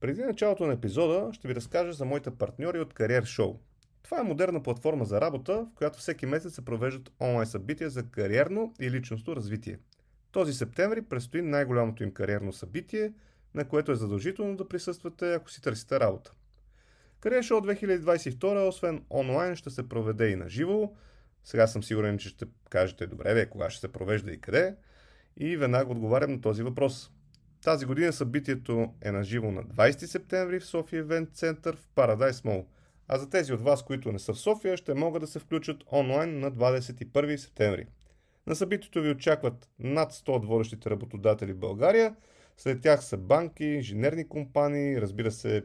Преди началото на епизода ще ви разкажа за моите партньори от Career Show. Това е модерна платформа за работа, в която всеки месец се провеждат онлайн събития за кариерно и личностно развитие. Този септември предстои най-голямото им кариерно събитие, на което е задължително да присъствате, ако си търсите работа. Career Show 2022, освен онлайн, ще се проведе и на живо. Сега съм сигурен, че ще кажете, добре, бе, кога ще се провежда и къде. И веднага отговарям на този въпрос – тази година събитието е на живо на 20 септември в София Event Center в Paradise Mall. А за тези от вас, които не са в София, ще могат да се включат онлайн на 21 септември. На събитието ви очакват над 100 от водещите работодатели в България. След тях са банки, инженерни компании, разбира се,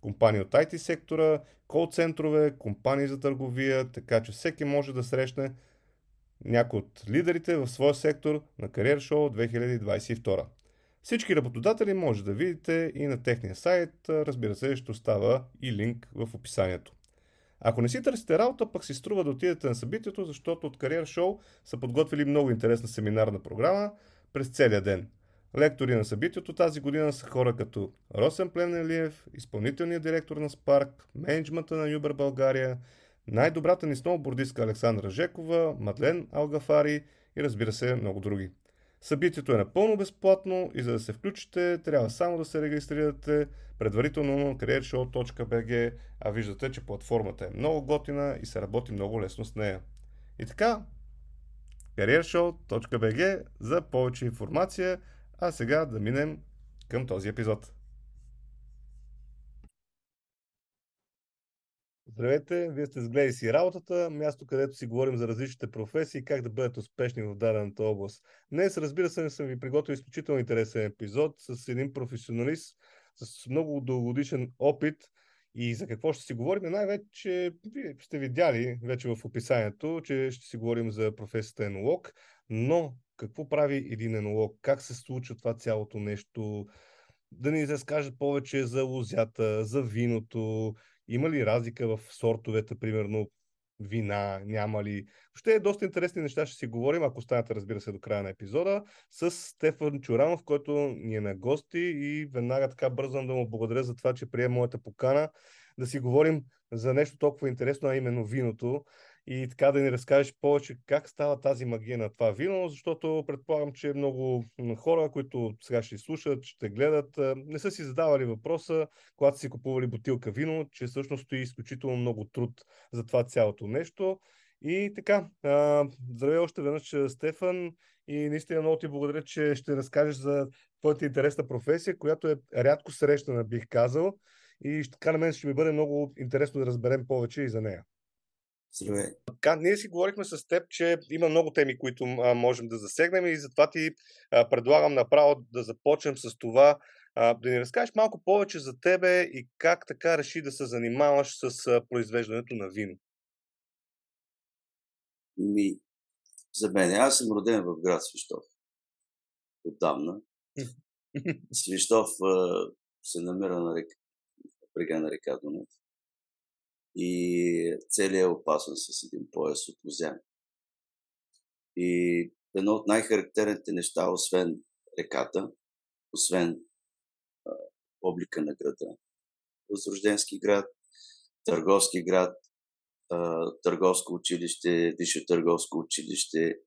компании от IT сектора, кол-центрове, компании за търговия, така че всеки може да срещне някой от лидерите в своя сектор на Кариер Шоу 2022. Всички работодатели може да видите и на техния сайт, разбира се, ще остава и линк в описанието. Ако не си търсите работа, пък си струва да отидете на събитието, защото от Кариер Шоу са подготвили много интересна семинарна програма през целия ден. Лектори на събитието тази година са хора като Росен Пленелиев, изпълнителният директор на Спарк, менеджмента на Юбер България, най-добрата ни сноубордистка Александра Жекова, Мадлен Алгафари и разбира се много други. Събитието е напълно безплатно и за да се включите, трябва само да се регистрирате предварително на careershow.bg, а виждате, че платформата е много готина и се работи много лесно с нея. И така, careershow.bg за повече информация, а сега да минем към този епизод. Здравейте, вие сте с Гледай си работата, място където си говорим за различните професии и как да бъдат успешни в дадената област. Днес, разбира се, съм ви приготвил изключително интересен епизод с един професионалист с много дългогодишен опит и за какво ще си говорим. Най-вече вие сте видяли вече в описанието, че ще си говорим за професията енолог, но какво прави един енолог, как се случва това цялото нещо, да ни разкажат повече за лозята, за виното, има ли разлика в сортовете, примерно вина, няма ли. Ще е доста интересни неща, ще си говорим, ако станете, разбира се, до края на епизода, с Стефан Чуранов, който ни е на гости и веднага така бързам да му благодаря за това, че прие моята покана да си говорим за нещо толкова интересно, а именно виното и така да ни разкажеш повече как става тази магия на това вино, защото предполагам, че много хора, които сега ще слушат, ще гледат, не са си задавали въпроса, когато си купували бутилка вино, че всъщност стои изключително много труд за това цялото нещо. И така, здравей още веднъж, Стефан, и наистина много ти благодаря, че ще разкажеш за твоята интересна професия, която е рядко срещана, бих казал. И така на мен ще ми бъде много интересно да разберем повече и за нея. Здравей. Така, ние си говорихме с теб, че има много теми, които а, можем да засегнем и затова ти а, предлагам направо да започнем с това, а, да ни разкажеш малко повече за тебе и как така реши да се занимаваш с а, произвеждането на вино. Ми, за мен, аз съм роден в град Свищов. Отдавна. Свищов а, се намира на река, брега на река Дунав и целият е опасен с един пояс от лузян. И едно от най-характерните неща, освен реката, освен облика на града, Възрожденски град, търговски град, търговско училище, висше търговско училище,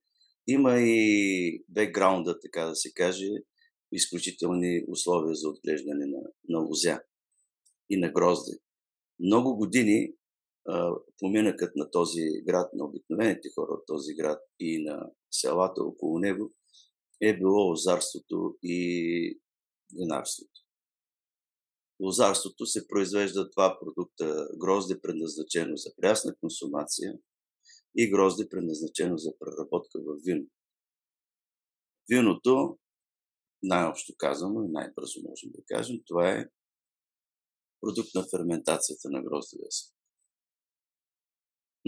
има и бекграунда, така да се каже, изключителни условия за отглеждане на, на лузя и на грозде. Много години поминъкът на този град, на обикновените хора от този град и на селата около него е било лозарството и винарството. Лозарството се произвежда два продукта грозде, предназначено за прясна консумация и грозде, предназначено за преработка в вино. Виното, най-общо казано и най-бързо можем да кажем, това е продукт на ферментацията на гроздовия съд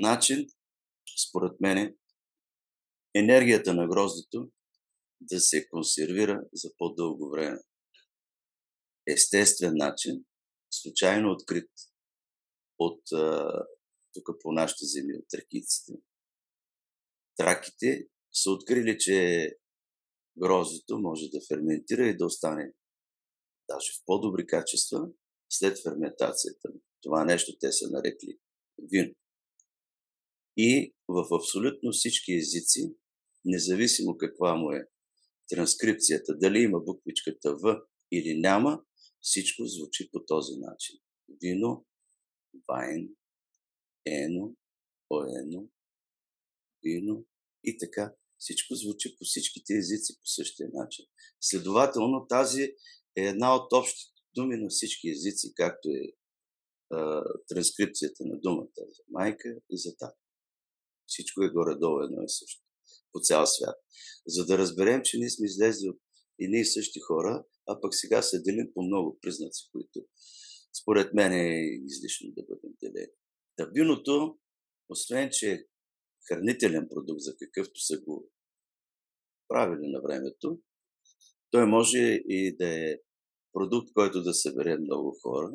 начин, според мен, енергията на гроздето да се консервира за по-дълго време. Естествен начин, случайно открит от тук по нашите земи, от тракиците. Траките са открили, че гроздето може да ферментира и да остане даже в по-добри качества, след ферментацията. Това нещо те са нарекли вино. И в абсолютно всички езици, независимо каква му е транскрипцията, дали има буквичката В или няма, всичко звучи по този начин. Вино, вайн, ено, оено, вино и така. Всичко звучи по всичките езици по същия начин. Следователно, тази е една от общите думи на всички езици, както е а, транскрипцията на думата за майка и за тата. Всичко е горе-долу едно и също по цял свят. За да разберем, че ние сме излезли от едни и същи хора, а пък сега се делим по много признаци, които според мен е излишно да бъдем делени. Та освен че е хранителен продукт, за какъвто са го правили на времето, той може и да е продукт, който да събере много хора.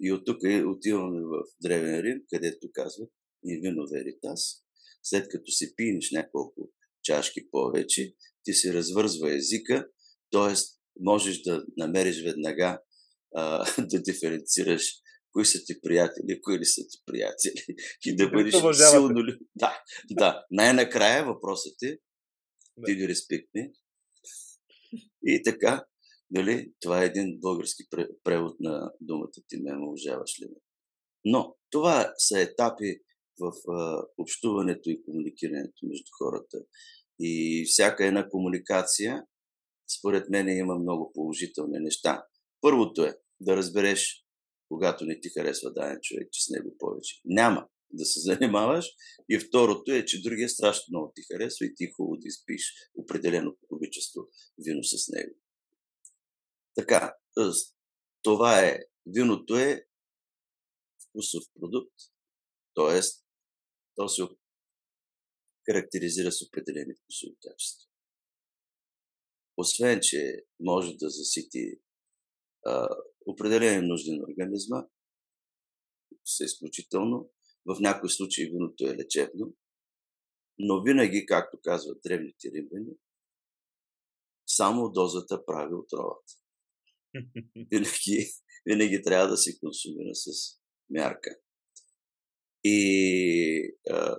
И от тук отиваме в Древен Рим, където казват и вино веритас. След като си пинеш няколко чашки повече, ти си развързва езика, т.е. можеш да намериш веднага а, да диференцираш кои са ти приятели, кои ли са ти приятели и да бъдеш силно. Да, да. Най-накрая въпросът е ти ги респектни. И така, дали, това е един български превод на думата ти ме уважаваш ли ме. Но това са етапи в а, общуването и комуникирането между хората. И всяка една комуникация, според мен, има много положителни неща. Първото е да разбереш, когато не ти харесва даден човек, че с него повече. Няма да се занимаваш. И второто е, че другия страшно много ти харесва и ти е хубаво да изпиш определено количество вино с него. Така, това е, виното е вкусов продукт, т.е. то се характеризира с определени вкусови качества. Освен, че може да засити а, определени нужди на организма, са изключително. В някои случаи виното е лечебно, но винаги, както казват древните римляни, само дозата прави отровата. Винаги, винаги трябва да се консумира с мярка. И а,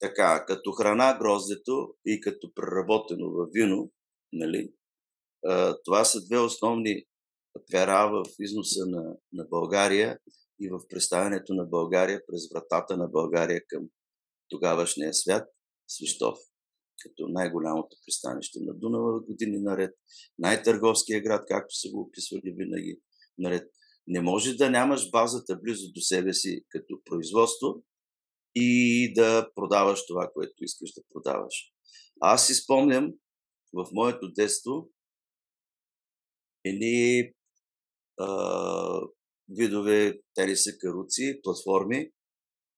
така, като храна гроздето и като преработено във вино, нали, а, това са две основни пера в износа на, на България и в представянето на България през вратата на България към тогавашния свят, Свищов, като най-голямото пристанище на Дунава години наред, най-търговския град, както са го описвали винаги наред. Не може да нямаш базата близо до себе си като производство и да продаваш това, което искаш да продаваш. Аз си спомням в моето детство едни видове телеса каруци, платформи,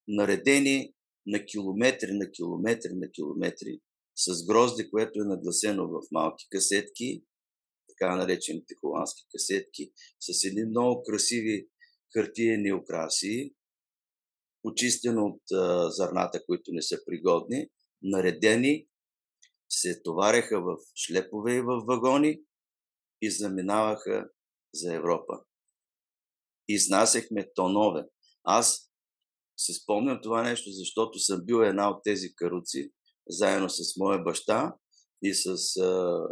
наредени на километри, на километри, на километри, с грозде, което е нагласено в малки касетки, така наречените холандски касетки, с едни много красиви хартиени окраси, очистено от а, зърната, които не са пригодни, наредени, се товареха в шлепове и в вагони и заминаваха за Европа. Изнасяхме тонове. Аз си спомням това нещо, защото съм бил една от тези каруци, заедно с моя баща и с а,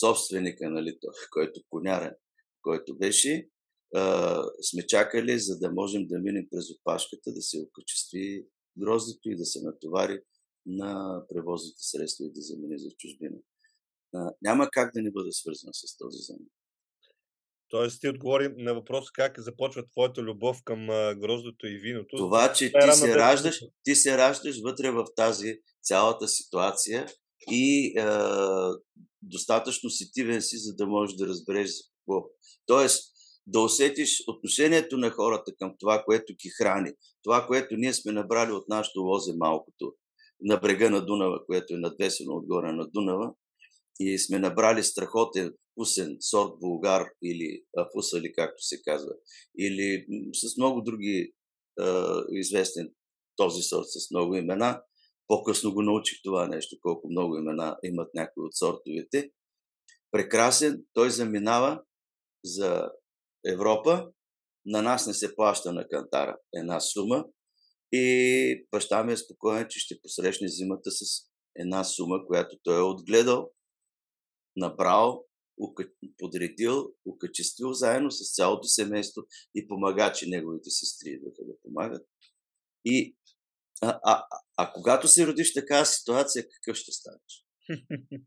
собственика, нали, който конярен, който беше, а, сме чакали, за да можем да минем през опашката, да се окачестви гроздето и да се натовари на превозните средства и да замине за чужбина. А, няма как да не бъда свързан с този замин. Тоест ти отговори на въпрос как започва твоята любов към гроздото и виното. Това, че ти се, раждаш, ти се раждаш вътре в тази цялата ситуация и е, достатъчно сетивен си, за да можеш да разбереш за какво. Тоест, да усетиш отношението на хората към това, което ги храни. Това, което ние сме набрали от нашото лозе малкото на брега на Дунава, което е надвесено отгоре на Дунава, и сме набрали страхотен вкусен сорт булгар или фусали, както се казва, или с много други е, известен този сорт с много имена. По-късно го научих това нещо, колко много имена имат някои от сортовете. Прекрасен, той заминава за Европа. На нас не се плаща на кантара една сума. И баща ми е спокоен, че ще посрещне зимата с една сума, която той е отгледал, набрал, подредил, окачествил заедно с цялото семейство и помагачи, неговите сестри идваха да помагат. И, а, а, а когато се родиш в такава ситуация, какъв ще станеш?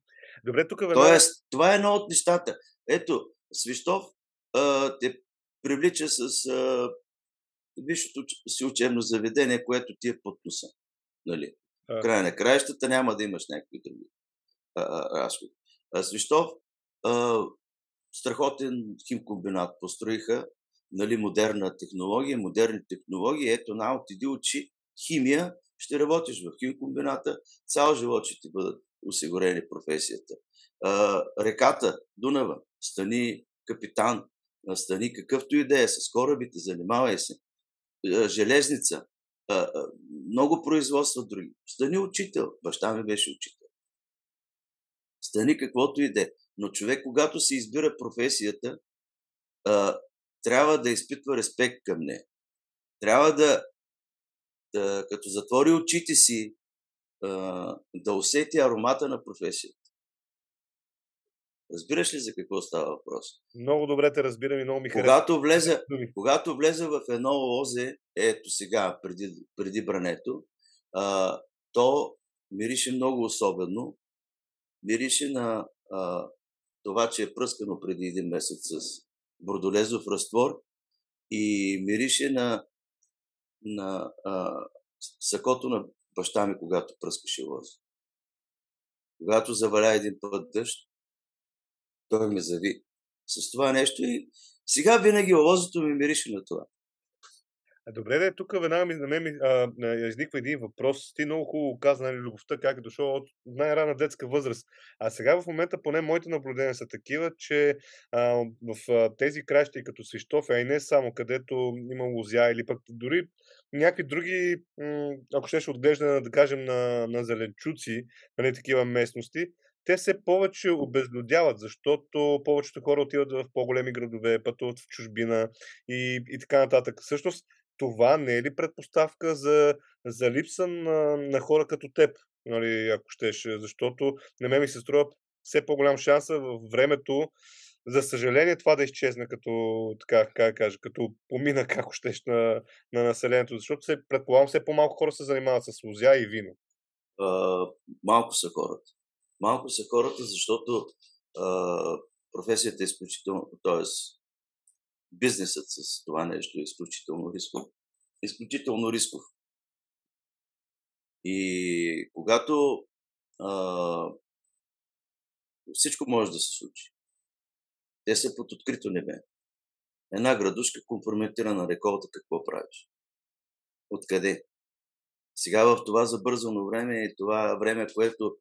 Добре, тук веднага... Тоест, това е едно от нещата. Ето, Свищов а, те привлича с а, висшето си учебно заведение, което ти е под носа. Нали? А. В края на краищата няма да имаш някакви други разходи. Свищов а, страхотен химкомбинат построиха, нали, модерна технология, модерни технологии. Ето, на от иди учи химия, ще работиш в химкомбината, цял живот ще ти бъдат осигурени професията. А, реката Дунава, стани капитан, стани какъвто и да е, с корабите, занимавай се. Железница, много производства други. Стани учител. Баща ми беше учител. Стани каквото и да е. Но човек, когато се избира професията, трябва да изпитва респект към нея. Трябва да, да като затвори очите си, да усети аромата на професията. Разбираш ли за какво става въпрос? Много добре те разбирам и много ми когато влезе, когато влезе в едно лозе, ето сега, преди, преди брането, а, то мирише много особено. Мирише на а, това, че е пръскано преди един месец с бордолезов разтвор и мирише на, на а, сакото на баща ми, когато пръскаше лозе. Когато заваля един път дъжд, той ме зави с това нещо и сега винаги лозото ми мирише на това. Добре, да, тук веднага ми, на мен ми а, изниква един въпрос. Ти много хубаво каза, нали, любовта как е дошла от най-рана детска възраст. А сега в момента поне моите наблюдения са такива, че а, в а, тези кращи като Свищов, а и не само, където има лузя или пък дори някакви други, м- ако ще отглежда, да кажем, на, на зеленчуци, нали, такива местности, те се повече обезлюдяват, защото повечето хора отиват в по-големи градове, пътуват в чужбина и, и така нататък. Всъщност, това не е ли предпоставка за, за липса на, на хора като теб, нали, ако щеш? Защото на мен ми се струва все по-голям шанс в времето, за съжаление, това да изчезне като, така, как кажа, като помина, ако щеш, на, на населението, защото се, предполагам, все по-малко хора се занимават с лузя и вино. А, малко са хората. Малко са хората, защото а, професията е изключително, т.е. бизнесът с това нещо е изключително рисков. Изключително рисков. И когато а, всичко може да се случи. Те са под открито небе. Една градушка компрометирана реколта, какво правиш? Откъде? Сега в това забързано време и това време, което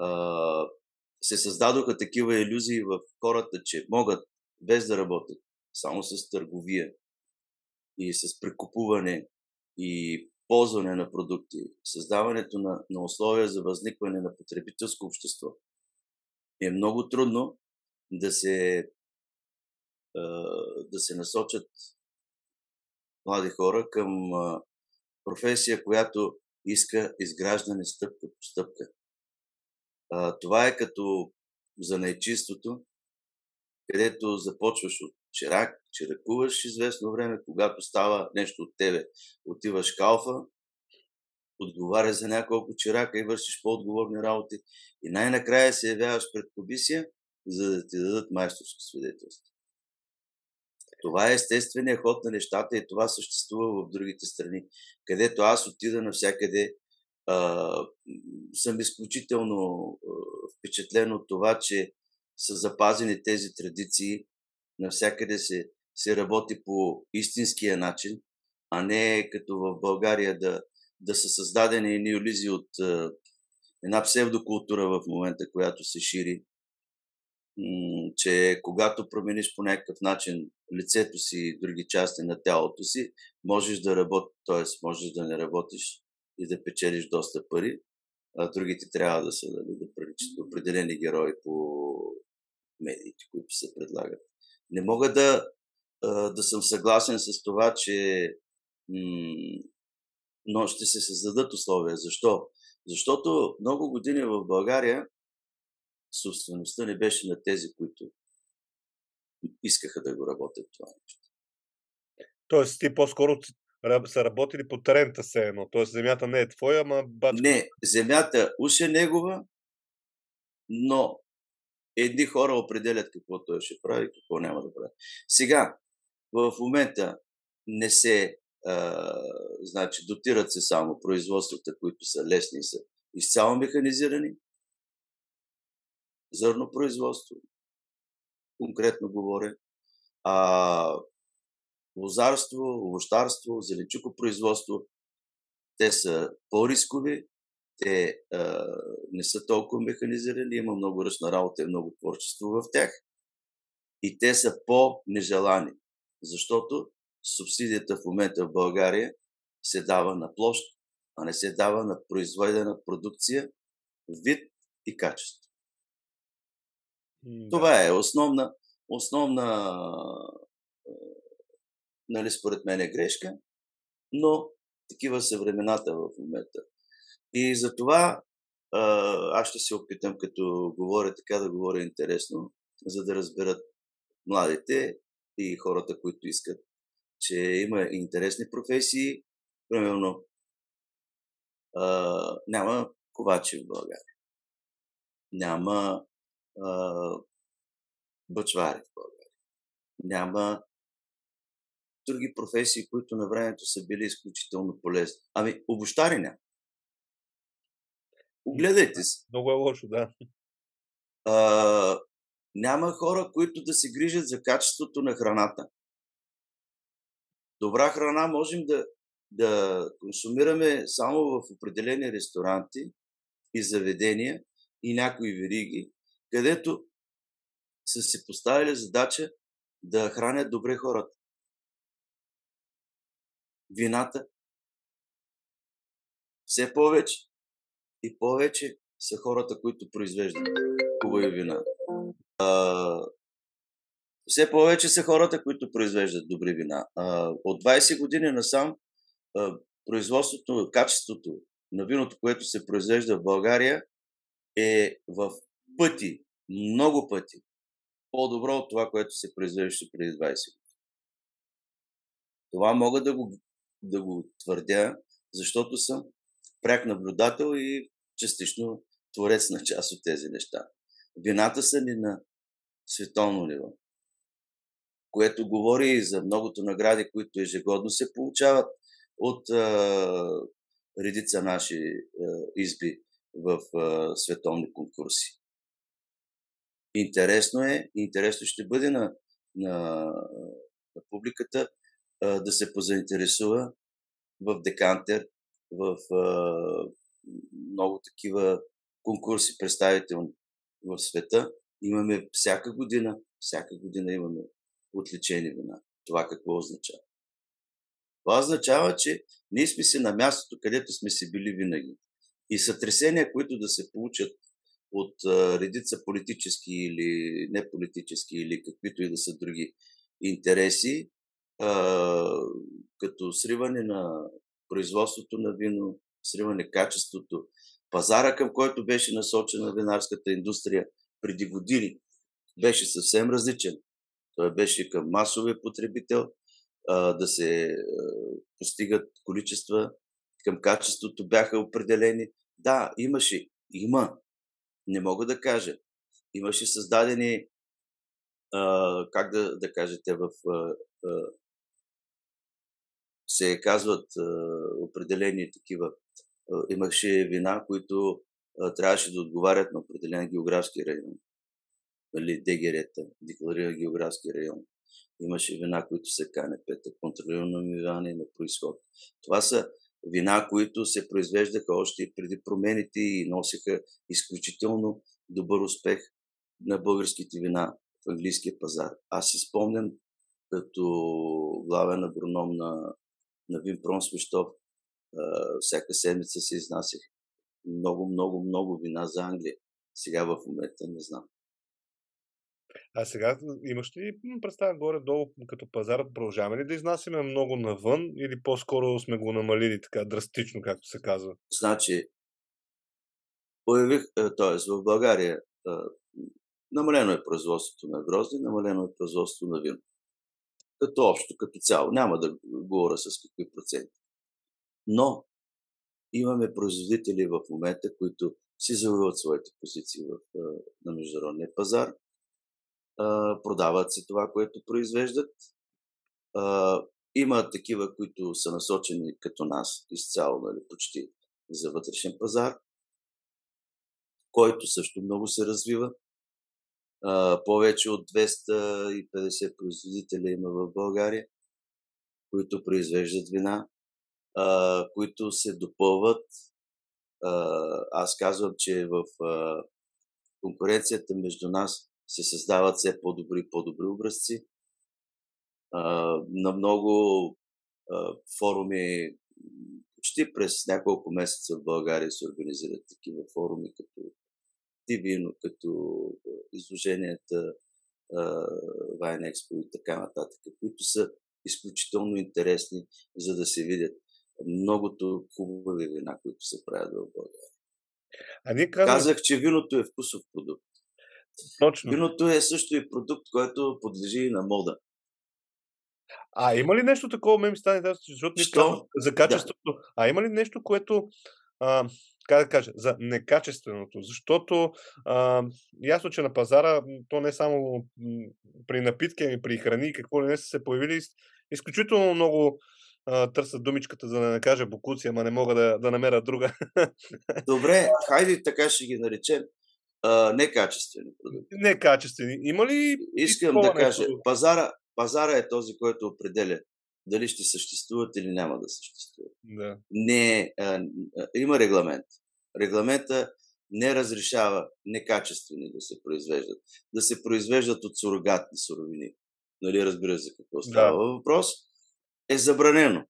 а, се създадоха такива иллюзии в хората, че могат без да работят, само с търговия и с прекупуване и ползване на продукти, създаването на, на условия за възникване на потребителско общество, е много трудно да се, да се насочат млади хора към професия, която иска изграждане стъпка по стъпка. Това е като за нечистото, където започваш от чирак, чиракуваш известно време, когато става нещо от тебе, отиваш калфа, отговаряш за няколко чирака и вършиш по-отговорни работи и най-накрая се явяваш пред комисия, за да ти дадат майсторско свидетелство. Това е естественият ход на нещата и това съществува в другите страни, където аз отида навсякъде а, съм изключително а, впечатлен от това, че са запазени тези традиции. Навсякъде се, се работи по истинския начин, а не като в България да, да са създадени едни иллюзии от а, една псевдокултура в момента, която се шири, че когато промениш по някакъв начин лицето си и други части на тялото си, можеш да работиш, т.е. можеш да не работиш и да печелиш доста пари, а другите трябва да са нали, да приличат определени герои по медиите, които се предлагат. Не мога да, да съм съгласен с това, че но ще се създадат условия. Защо? Защото много години в България собствеността не беше на тези, които искаха да го работят това нещо. Тоест ти по-скоро са работили по терента се едно. Тоест земята не е твоя, ама бачка. Не, земята уж е негова, но едни хора определят какво той ще прави какво няма да прави. Сега, в момента не се а, значи, дотират се само производствата, които са лесни и са изцяло механизирани. Зърно производство, конкретно говоря, а, лозарство, овощарство, зеленчукопроизводство, те са по-рискови, те а, не са толкова механизирани, има много ръчна работа и много творчество в тях. И те са по-нежелани, защото субсидията в момента в България се дава на площ, а не се дава на произведена продукция, вид и качество. Да. Това е основна, основна нали, според мен е грешка, но такива са времената в момента. И за това аз ще се опитам, като говоря така, да говоря интересно, за да разберат младите и хората, които искат, че има интересни професии. Примерно, а, няма ковачи в България. Няма а, бъчвари в България. Няма други професии, които на времето са били изключително полезни. Ами, обощари няма. Огледайте се. Много е лошо, да. А, няма хора, които да се грижат за качеството на храната. Добра храна можем да, да консумираме само в определени ресторанти и заведения и някои вериги, където са си поставили задача да хранят добре хората. Вината все повече и повече са хората, които произвеждат хубави вина. А, все повече са хората, които произвеждат добри вина. А, от 20 години насам а, производството, качеството на виното, което се произвежда в България е в пъти, много пъти по-добро от това, което се произвеждаше преди 20 години. Това мога да го, да го твърдя, защото съм пряк наблюдател и частично творец на част от тези неща. Вината са ни на световно ниво, което говори и за многото награди, които ежегодно се получават от а, редица наши а, изби в а, световни конкурси. Интересно е, интересно ще бъде на, на, на публиката а, да се позаинтересува в Декантер, в а, много такива конкурси представителни в света. Имаме всяка година, всяка година имаме отличени вина. Това какво означава? Това означава, че ние сме си на мястото, където сме си били винаги. И сътресения, които да се получат от редица политически или неполитически или каквито и да са други интереси, като сриване на производството на вино, сриване качеството, пазара, към който беше насочена винарската индустрия преди години, беше съвсем различен. Той беше към масовия потребител, да се постигат количества, към качеството бяха определени. Да, имаше, има, не мога да кажа. Имаше създадени, как да, да кажете, в се казват определени такива имаше вина, които трябваше да отговарят на определен географски район. Нали, ДГР-та, декларира географски район. Имаше вина, които са КНП-та, контролирано намиване на происход. Това са вина, които се произвеждаха още преди промените и носиха изключително добър успех на българските вина в английския пазар. Аз си спомням, като главен агроном на, на Винпром Свещов, всяка седмица се изнасях много, много, много вина за Англия. Сега в момента не знам. А сега имаш ли представя горе-долу като пазар, продължаваме ли да изнасяме много навън или по-скоро сме го намалили така драстично, както се казва? Значи, появих, т.е. в България намалено е производството на грозди, намалено е производството на вино. Като общо, като цяло. Няма да говоря с какви проценти. Но имаме производители в момента, които си завоюват своите позиции в, на международния пазар, продават си това, което произвеждат. Има такива, които са насочени като нас, изцяло, нали, почти за вътрешен пазар, който също много се развива. Повече от 250 производителя има в България, които произвеждат вина, които се допълват. Аз казвам, че в конкуренцията между нас се създават все по-добри и по-добри образци. На много форуми, почти през няколко месеца в България се организират такива форуми, като Тивино, като изложенията Вайн Експо и така нататък, които са изключително интересни, за да се видят многото хубави вина, които се правят в България. А ние казвам... Казах, че виното е вкусов продукт. Точно. Виното е също и продукт, който подлежи и на мода. А има ли нещо такова, ме ми стане защото Що? за качеството. Да. А има ли нещо, което а, как да кажа, за некачественото. Защото а, ясно, че на пазара, то не само при напитки, ами при храни, какво ли не са се появили изключително много а, търсят думичката, за да не кажа бокуци, ама не мога да, да намеря друга. Добре, хайде така ще ги наречем. А, некачествени продукти. Некачествени. Има ли... Искам да кажа, пазара, пазара е този, който определя дали ще съществуват или няма да съществуват. Да. Не, а, а, има регламент. Регламента не разрешава некачествени да се произвеждат. Да се произвеждат от сурогатни суровини. Нали, разбира се какво става да. въпрос. Е забранено.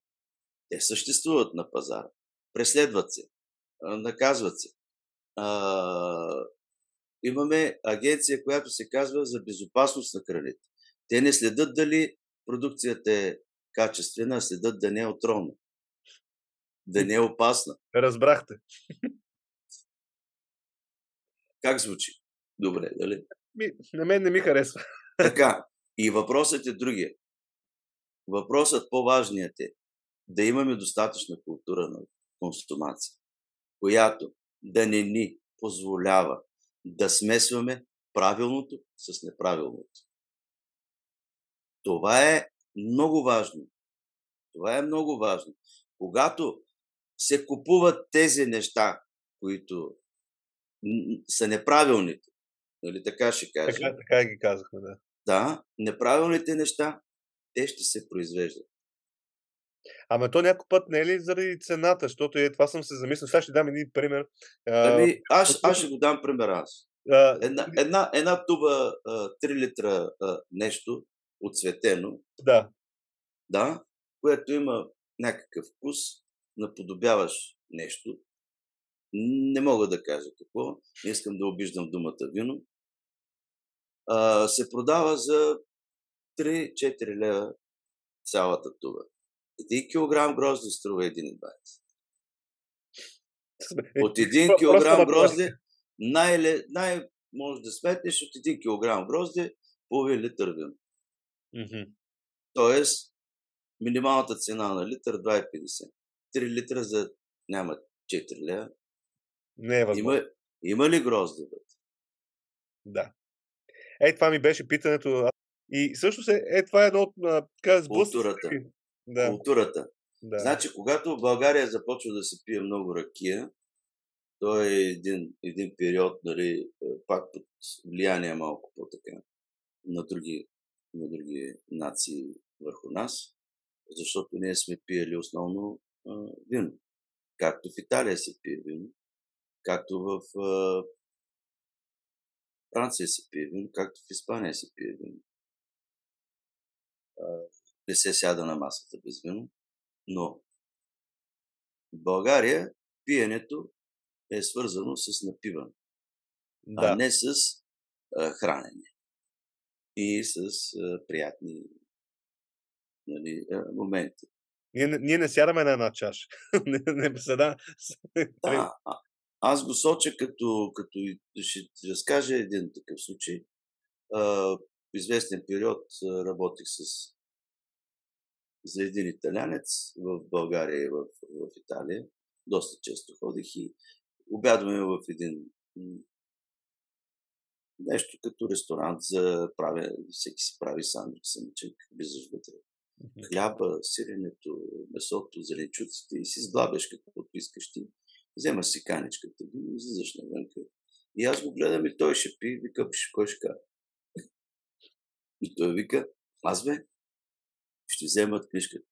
Те съществуват на пазара. Преследват се. Наказват се. А, имаме агенция, която се казва за безопасност на храните. Те не следят дали продукцията е качествена, следят да не е отровна. Да не е опасна. Разбрахте. Как звучи? Добре, дали? Ми, на мен не ми харесва. Така. И въпросът е другия. Въпросът по-важният е да имаме достатъчна култура на консумация, която да не ни позволява да смесваме правилното с неправилното. Това е много важно. Това е много важно. Когато се купуват тези неща, които са неправилните, нали така ще кажа. Така, така ги казахме, да. Да, неправилните неща, те ще се произвеждат. Ама то някой път не е ли заради цената, защото е, това съм се замислил. Сега ще дам един пример. Ами, аз, аз ще го дам пример аз. Една, една, една туба 3 литра а, нещо отцветено. Да. Да, което има някакъв вкус, наподобяваш нещо. Не мога да кажа какво. Не искам да обиждам думата вино. А, се продава за 3-4 лева цялата туба. Един килограм грозди струва 1,20. От един килограм грозди най, най- може да сметнеш от един килограм грозди половин литър вино. Mm-hmm. Тоест, минималната цена на литър 2,50. 3 литра за няма 4 лева. Не е възможно. Има, има ли грозди вътре? Да. Е, това ми беше питането. И също се, е, това е едно от така, Културата. Да. Културата. Да. Значи, когато в България започва да се пие много ракия, то е един, един период, нали, пак под влияние малко по-така на други, на други нации върху нас, защото ние сме пиели основно а, вино. Както в Италия се пие вино, както в а, Франция се пие вино, както в Испания се пие вино. А, не се сяда на масата без вино, но в България пиенето е свързано с напиване, да. а не с а, хранене. и с а, приятни нали, моменти. Ние, ние не сядаме на една чаша. не, не седа. Да, аз го соча като, като ще ти разкажа един такъв случай. А, в известен период работих с за един италянец в България и в, в Италия. Доста често ходих и обядваме в един нещо като ресторант за правя, всеки си прави сандвич, самичък, влизаш вътре. Хляба, сиренето, месото, зеленчуците и си сглабяш каквото искаш ти. Вземаш си каничката и излизаш навънка. И аз го гледам и той ще пи, вика, кой ще кара. И той вика, аз бе, ще вземат книжката.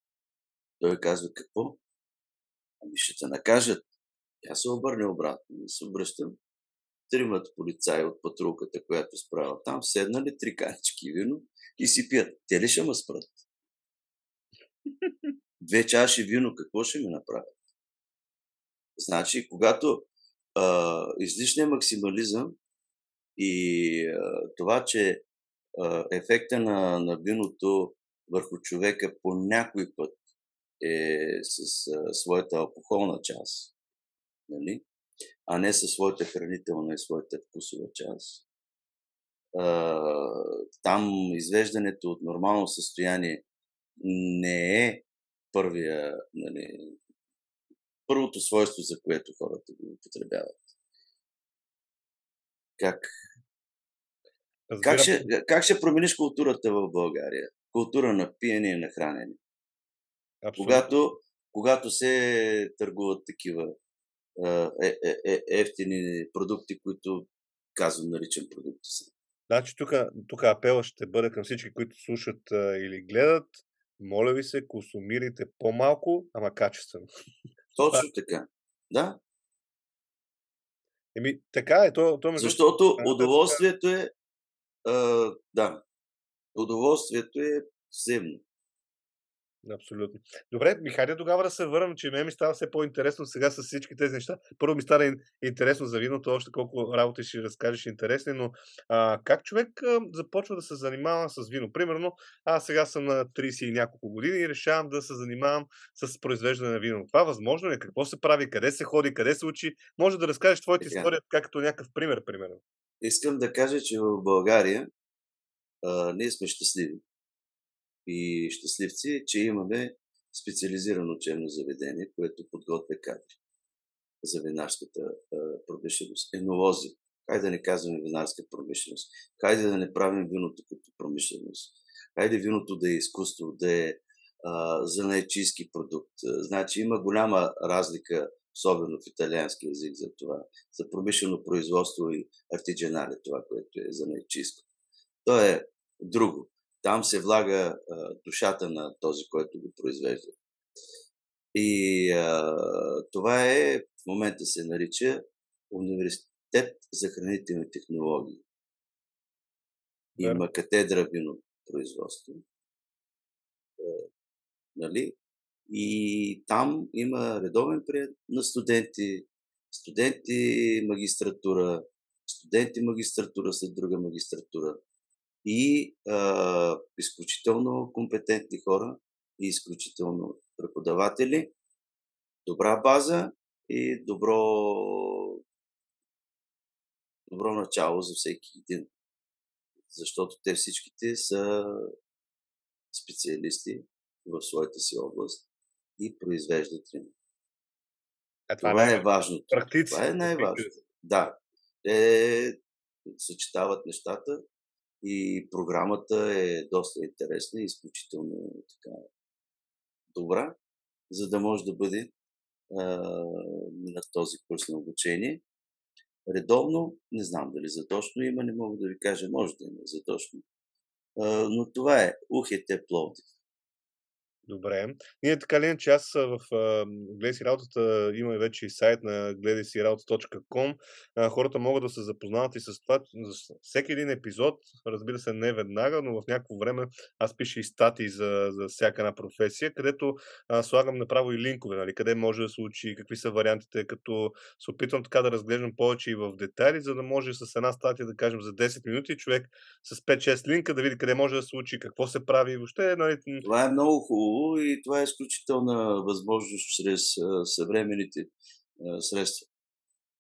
Той казва, какво? Ами ще те накажат. Тя се обърне обратно и се обръщам. Тримат полицаи от патрулката, която справя там, седнали три канички вино и си пият. Те ли ще ме спрат? Две чаши вино, какво ще ми направят? Значи, когато а, излишния максимализъм и а, това, че а, ефекта на, на виното върху човека по някой път е с а, своята алкохолна част, нали? а не със своята хранителна и своята вкусова част. А, там извеждането от нормално състояние не е първия, нали, първото свойство, за което хората го употребяват. Как? Как ще, как ще промениш културата в България? Култура на пиене и на хранене. Когато, когато се търгуват такива е, е, е, ефтини продукти, които казвам наричам продукти са. Значи тук, тук апела ще бъде към всички, които слушат а, или гледат. Моля ви се, консумирайте по-малко, ама качествено. Точно така. Да. Еми, така е. То, то между... Защото удоволствието е. А, да. Удоволствието е взаимно. Абсолютно. Добре, ми хайде тогава да се върнем, че ме ми става все по-интересно сега с всички тези неща. Първо ми стана интересно за виното, още колко работи ще разкажеш интересни, но а, как човек а, започва да се занимава с вино? Примерно, аз сега съм на 30 и няколко години и решавам да се занимавам с произвеждане на вино. Това възможно ли? Какво се прави? Къде се ходи? Къде се учи? Може да разкажеш твоята така. история като някакъв пример, примерно. Искам да кажа, че в България а, ние сме щастливи и щастливци, че имаме специализирано учебно заведение, което подготвя кадри за винарската промишленост. Енолози. Хайде да не казваме винарска промишленост. Хайде да не правим виното като промишленост. Хайде виното да е изкуство, да е занаечийски продукт. Значи има голяма разлика, особено в италиански язик за това, за промишлено производство и артидженале, това, което е занаечийско. То е друго. Там се влага а, душата на този, който го произвежда. И а, това е, в момента се нарича Университет за хранителни технологии. Има катедра вино производство. А, нали? И там има редовен прият на студенти, студенти магистратура, студенти магистратура след друга магистратура и а, изключително компетентни хора и изключително преподаватели, добра база и добро, добро начало за всеки един. Защото те всичките са специалисти в своята си област и произвеждат вино. това, това е, е важното. Практици. Това е най-важното. Да. Те съчетават нещата и програмата е доста интересна и изключително така добра, за да може да бъде а, на този курс на обучение. Редовно, не знам дали задочно има, не мога да ви кажа, може да има задочно. А, но това е Ухете Пловдив. Добре. Ние така ли, че аз в Гледай си работата има вече и сайт на гледай си работа.com. Хората могат да се запознават и с това. За всеки един епизод, разбира се, не веднага, но в някакво време аз пиша и статии за, за всяка една професия, където а, слагам направо и линкове, нали, къде може да се учи, какви са вариантите, като се опитвам така да разглеждам повече и в детайли, за да може с една статия да кажем за 10 минути човек с 5-6 линка да види къде може да се учи, какво се прави. Въобще, нали... Това е много хубаво хубаво и това е изключителна възможност чрез съвременните средства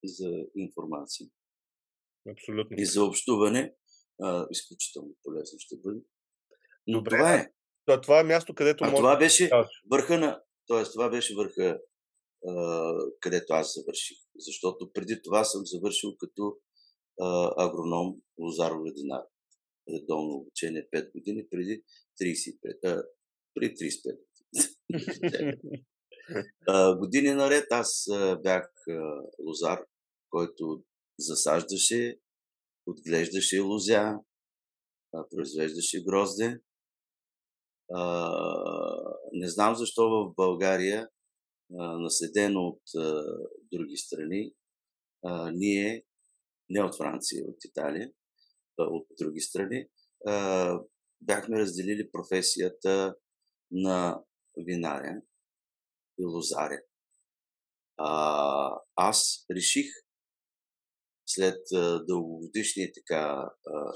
за информация. Абсолютно. И за общуване. изключително полезно ще бъде. Но Добре, това е. Това, това е място, където. А може... това беше върха на. Тоест, това беше върха, където аз завърших. Защото преди това съм завършил като агроном Лозаро-Лединар. Редовно обучение 5 години, преди 35, при 35. години наред аз бях лозар, който засаждаше, отглеждаше лозя, произвеждаше грозде. Не знам защо в България, наследено от други страни, ние, не от Франция, от Италия, от други страни, бяхме разделили професията на винаря и лозаря. А, аз реших след а, дългогодишния така, а,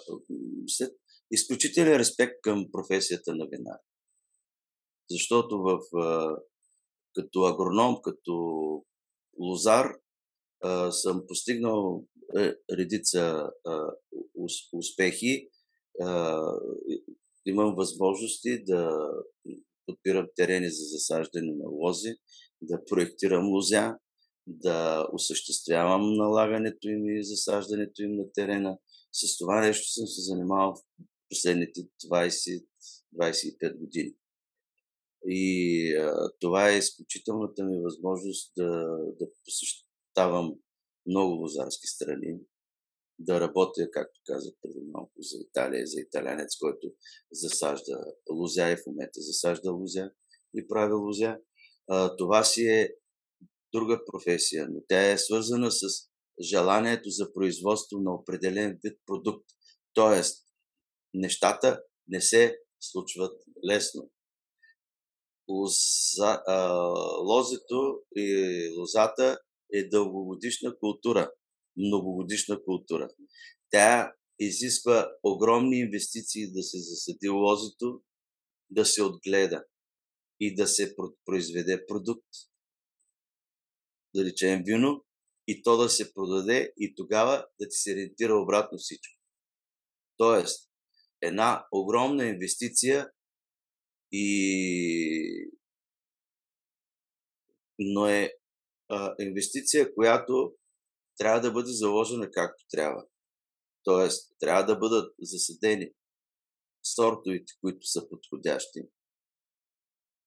след изключителен респект към професията на винар. Защото в, а, като агроном, като лозар, а, съм постигнал е, редица а, успехи. А, имам възможности да подбирам терени за засаждане на лози, да проектирам лозя, да осъществявам налагането им и засаждането им на терена. С това нещо съм се занимавал в последните 20-25 години. И а, това е изключителната ми възможност да, да посещавам много лозарски страни, да работя, както казах преди малко, за Италия, за италянец, който засажда лузя и в момента засажда лузя и прави лузя. Това си е друга професия, но тя е свързана с желанието за производство на определен вид продукт. Тоест, нещата не се случват лесно. Лоза, лозето и лозата е дългогодишна култура многогодишна култура. Тя изисква огромни инвестиции да се засади лозото, да се отгледа и да се произведе продукт, да речем вино, и то да се продаде и тогава да ти се ориентира обратно всичко. Тоест, една огромна инвестиция и но е а, инвестиция, която трябва да бъде заложена както трябва. Тоест, трябва да бъдат засадени сортовете, които са подходящи,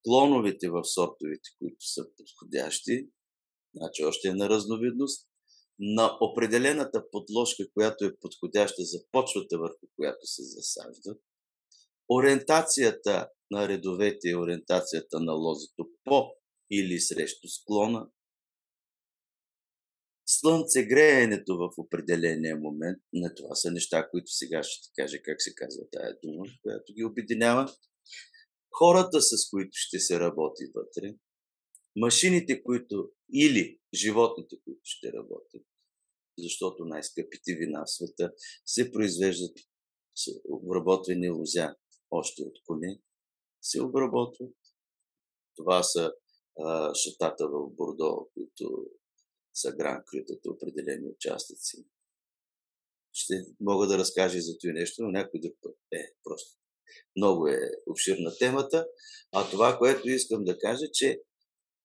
клоновете в сортовете, които са подходящи, значи още е на разновидност, на определената подложка, която е подходяща за почвата, върху която се засаждат, ориентацията на редовете и ориентацията на лозето по или срещу склона, слънцегреенето в определения момент, на това са неща, които сега ще ти кажа как се казва тая дума, която ги обединява. Хората, с които ще се работи вътре, машините, които или животните, които ще работят, защото най-скъпите вина в света се произвеждат с обработвани лузя още от коне, се обработват. Това са а, шатата в Бордо, които са гран крютът определени участъци. Ще мога да разкажа за това нещо, но някой друг път. Е, просто. Много е обширна темата. А това, което искам да кажа, че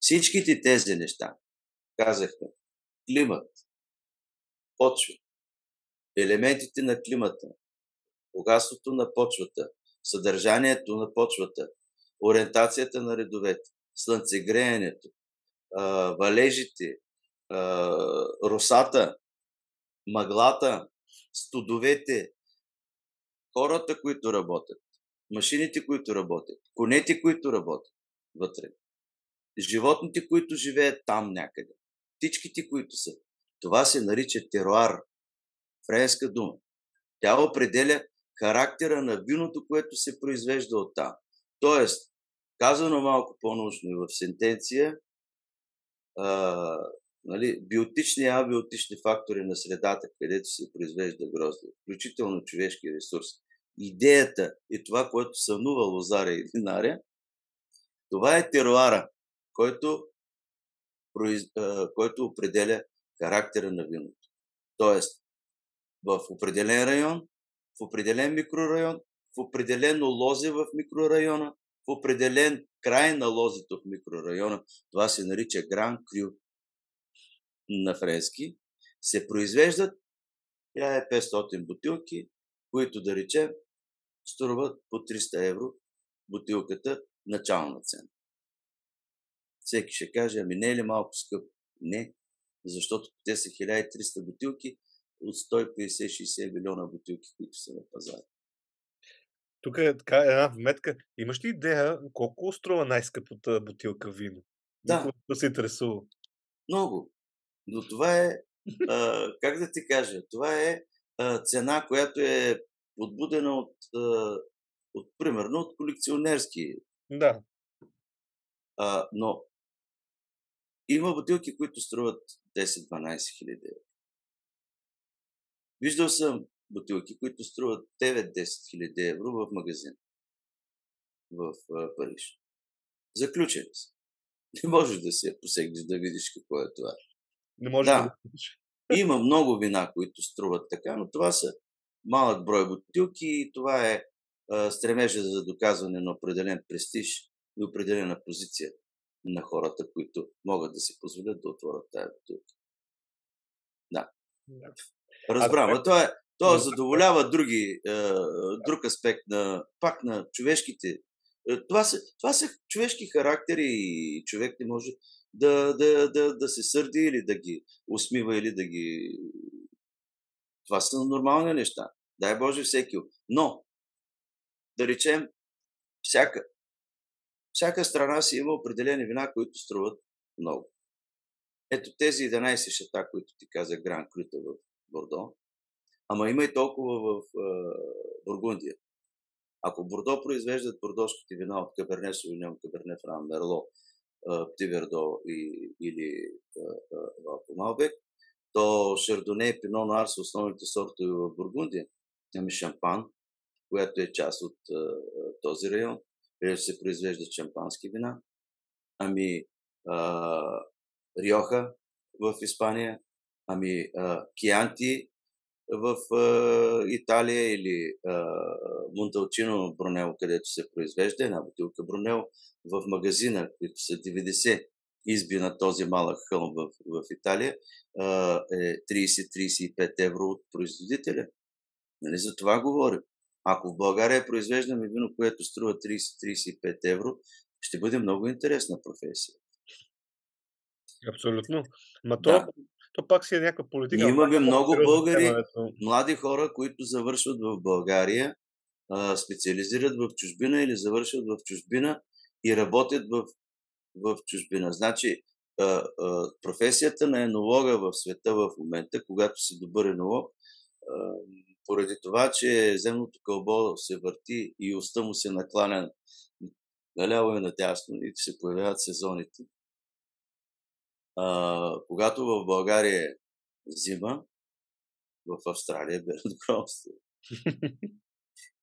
всичките тези неща, казахме, климат, почва, елементите на климата, богатството на почвата, съдържанието на почвата, ориентацията на редовете, слънцегреенето, валежите, росата, мъглата, студовете, хората, които работят, машините, които работят, конете, които работят, вътре. Животните, които живеят там някъде. Птичките, които са. Това се нарича теруар. Френска дума. Тя определя характера на виното, което се произвежда от там. Тоест, казано малко по-научно и в сентенция, нали, биотични и абиотични фактори на средата, където се произвежда грозде, включително човешки ресурс. Идеята и това, което сънува лозаря и винаря, това е теруара, който, който определя характера на виното. Тоест, в определен район, в определен микрорайон, в определено лозе в микрорайона, в определен край на лозето в микрорайона, това се нарича гран крю на френски, се произвеждат 1500 бутилки, които да речем струват по 300 евро бутилката начална цена. Всеки ще каже, ами не е ли малко скъпо? Не, защото те са 1300 бутилки от 150-60 милиона бутилки, които са на пазара. Тук е така една вметка. Имаш ли идея колко струва най-скъпата бутилка вино? Да. Да се интересува. Много. Но това е, а, как да ти кажа, това е а, цена, която е подбудена от, а, от примерно, от колекционерски. Да. А, но има бутилки, които струват 10-12 хиляди евро. Виждал съм бутилки, които струват 9-10 хиляди евро в магазин в а, Париж. Заключени са. Не можеш да се посегнеш да видиш какво е това. Не може Да. да. Има много вина, които струват така, но това са малък брой бутилки и това е а, стремежа за доказване на определен престиж и определена позиция на хората, които могат да си позволят да отворят тази бутилка. Да. Разбрам, а това, е, това задоволява други, е, друг аспект на, пак на човешките. Това са, това са човешки характери и човек не може да, да, да, да се сърди или да ги усмива или да ги... Това са нормални неща. Дай Боже всеки. Но, да речем, всяка, всяка страна си има определени вина, които струват много. Ето тези 11 шата, които ти каза Гран Крюта в Бордо, ама има и толкова в е, Бургундия. Ако Бордо произвеждат бордоските вина от Каберне Совиньон, Каберне Фран, Мерло, Птивердо и, или Малбек, то Шардоне и Пино Нуар са основните сортове в Бургундия. Ами Шампан, която е част от а, този район, където се произвеждат шампански вина. Ами а, Риоха в Испания, ами а, Кианти в а, Италия или а, Монталчино Брунело, където се произвежда една бутилка Брунело в магазина, които са 90 изби на този малък хълм в, в Италия, а, е 30-35 евро от производителя. Нали, за това говорим. Ако в България произвеждаме вино, което струва 30-35 евро, ще бъде много интересна професия. Абсолютно. Ма то, Да. То пак си е някаква политика. Имаме много българи, млади хора, които завършват в България, специализират в чужбина или завършват в чужбина и работят в, в чужбина. Значи, професията на енолога в света в момента, когато си добър енолог, поради това, че земното кълбо се върти и уста му се накланя наляво и надясно и се появяват сезоните. А, когато в България зима, в Австралия берат громство.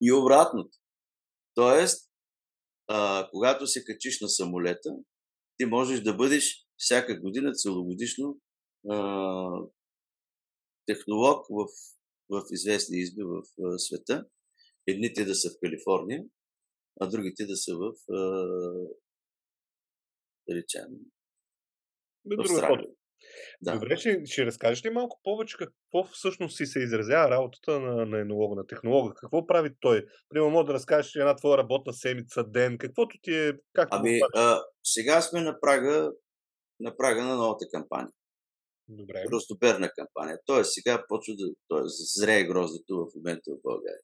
И обратното. Тоест, а, когато се качиш на самолета, ти можеш да бъдеш всяка година целогодишно а, технолог в, в известни изби в а, света. Едните да са в Калифорния, а другите да са в, а, да речем, Да. Добре, ще, ще разкажеш ли малко повече какво всъщност си се изразява работата на, на енолога, на технолога? Какво прави той? Примерно, може да разкажеш една твоя работна седмица, ден, каквото ти е, както Ами, а, сега сме на прага, на прага на новата кампания. Добре. гроздоберна кампания. Тоест сега почва да тоест, зрее гроздето в момента в България.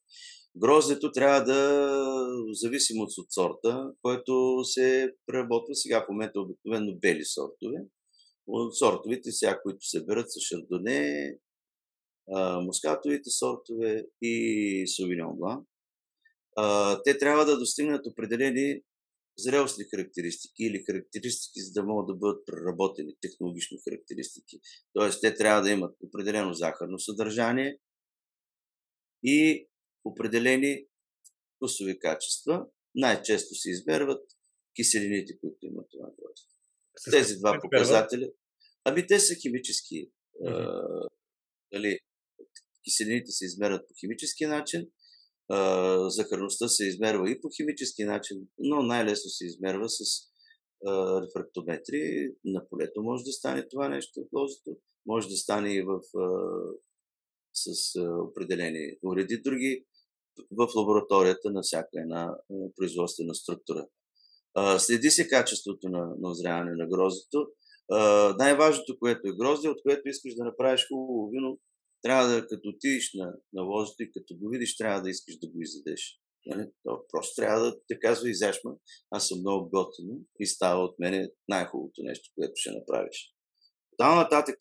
Гроздето трябва да, зависимост от сорта, който се преработва сега в момента обикновено бели сортове. Сортовите, сега, които се берат са шардоне, мускатовите сортове и Sauvignon Blanc. Те трябва да достигнат определени зрелостни характеристики или характеристики, за да могат да бъдат преработени, технологични характеристики. Тоест, те трябва да имат определено захарно съдържание и определени вкусови качества. Най-често се измерват киселините, които имат това грозде. Тези два показателя. Ами те са химически. Mm-hmm. дали, киселините се измерват по химически начин, захарността се измерва и по химически начин, но най-лесно се измерва с а, рефрактометри. На полето може да стане това нещо от лозето, може да стане и в, а, с а, определени уреди други в лабораторията на всяка една производствена структура. Следи се качеството на, на озряване на гроздето. най-важното, което е грозде, от което искаш да направиш хубаво вино, трябва да, като отидеш на, на лозето и като го видиш, трябва да искаш да го изядеш. Нали? То просто трябва да те казва, изяшма, аз съм много готино и става от мене най-хубавото нещо, което ще направиш. Там нататък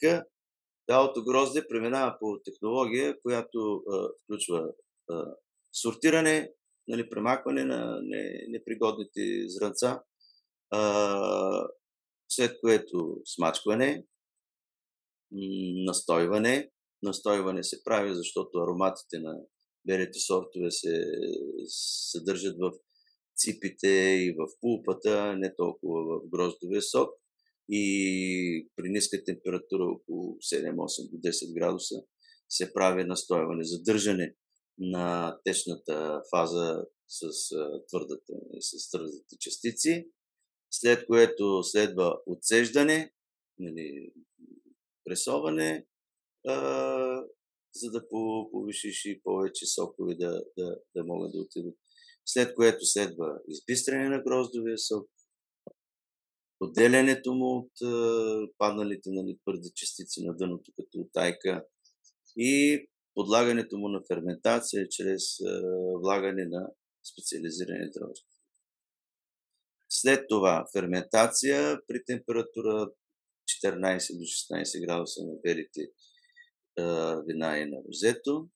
цялото грозде преминава по технология, която а, включва а, сортиране, нали, премахване на не, непригодните зранца, а, след което смачкване, настойване, настойване се прави, защото ароматите на белите сортове се съдържат в ципите и в пулпата, не толкова в гроздовия сок. И при ниска температура около 7-8 до 10 градуса се прави настойване, задържане на течната фаза с твърдата, с твърдите частици, след което следва отсеждане, нали, пресоване, а, за да повишиш и повече сокове да, да, да могат да отидат. След което следва избистране на гроздовия сок, отделянето му от а, падналите нали, твърди частици на дъното като тайка и подлагането му на ферментация чрез а, влагане на специализирани дрожки. След това ферментация при температура 14 до 16 градуса на белите вина и на розето.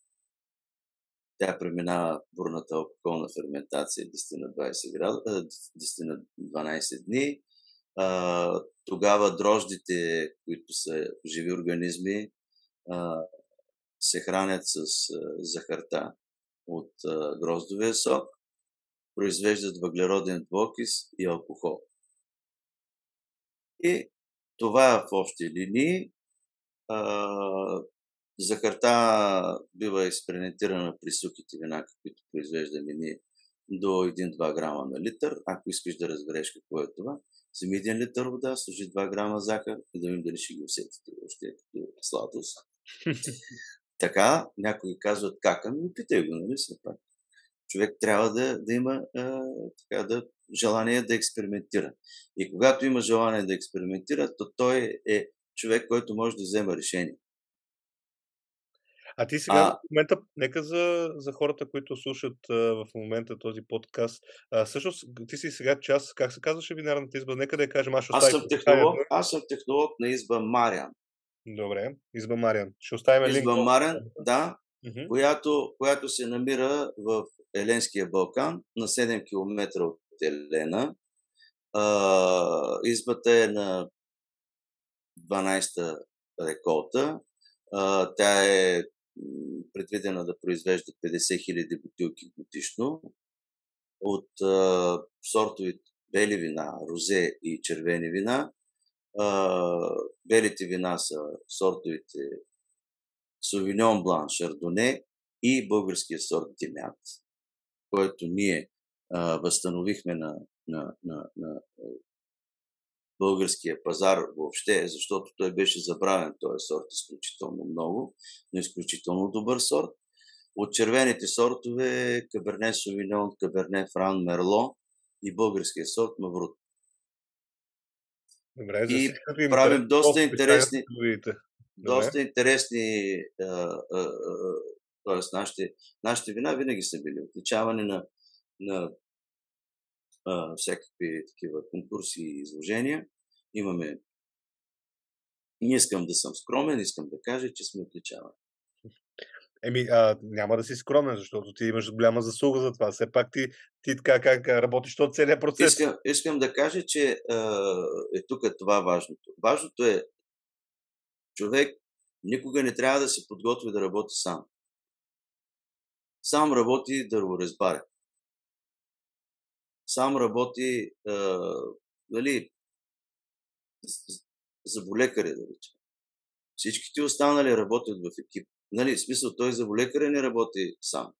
Тя преминава бурната алкохолна ферментация 10 на 20, град... 10 на 12 дни. Тогава дрождите, които са живи организми, се хранят с захарта от гроздовия сок, произвеждат въглероден двокис и алкохол. И това в общи линии Захарта бива експериментирана при сухите вина, които произвеждаме ние, до 1-2 грама на литър. Ако искаш да разбереш какво е това, вземи 1 литър вода, сложи 2 грама захар и да видим дали ще ги усетите въобще като сладост. така, някои казват как, ами опитай го, нали се пак. Човек трябва да, да има а, така, да, желание да експериментира. И когато има желание да експериментира, то той е човек, който може да взема решение. А ти сега а... в момента, нека за, за хората, които слушат а, в момента този подкаст, а, всъщност ти си сега част, как се казваше винарната изба? Нека да я кажем, аз аз съм, технолог, аз съм технолог на изба Мариан. Добре, изба Мариан. Ще оставим линк. Изба Мариан, да, uh-huh. която, която се намира в Еленския Балкан, на 7 км от Елена. А, избата е на 12-та реколта. А, тя е предвидена да произвежда 50 000 бутилки годишно от а, сортови бели вина, розе и червени вина. А, белите вина са сортовите Sauvignon Blanc, Chardonnay и българския сорт Демят, който ние а, възстановихме на, на, на, на българския пазар въобще, защото той беше забравен този сорт изключително много, но изключително добър сорт. От червените сортове Каберне Совиньон, Каберне Фран Мерло и българския сорт Маврут. Добре, и правим доста интересни, доста интересни а, а, а, Тоест, нашите, нашите вина винаги са били отличаване на, на а, всякакви такива конкурси и изложения. Имаме не искам да съм скромен, искам да кажа, че сме отличавани. Еми, а, няма да си скромен, защото ти имаш голяма заслуга за това. Все пак ти, ти така как работиш от целият процес. Искам, искам да кажа, че а, е тук е това важното. Важното е човек никога не трябва да се подготви да работи сам. Сам работи разбаре. Сам работи, а, нали, заболекари, да речем. Всичките останали работят в екип. Нали, в смисъл, той заболекаря не работи сам.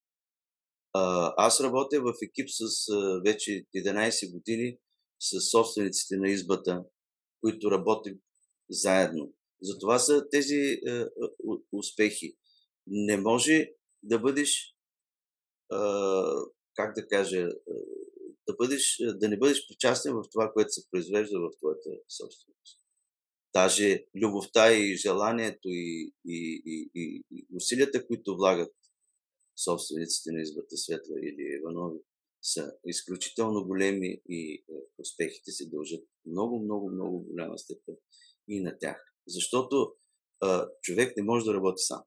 А, аз работя в екип с а, вече 11 години с собствениците на избата, които работим заедно. Затова са тези а, успехи. Не може да бъдеш, а, как да кажа, да, бъдеш, да не бъдеш причастен в това, което се произвежда в твоята собственост даже любовта и желанието и, и, и, и, и усилията, които влагат собствениците на избата Светла или Иванови, са изключително големи и е, успехите се дължат много, много, много голяма степен и на тях. Защото а, човек не може да работи сам.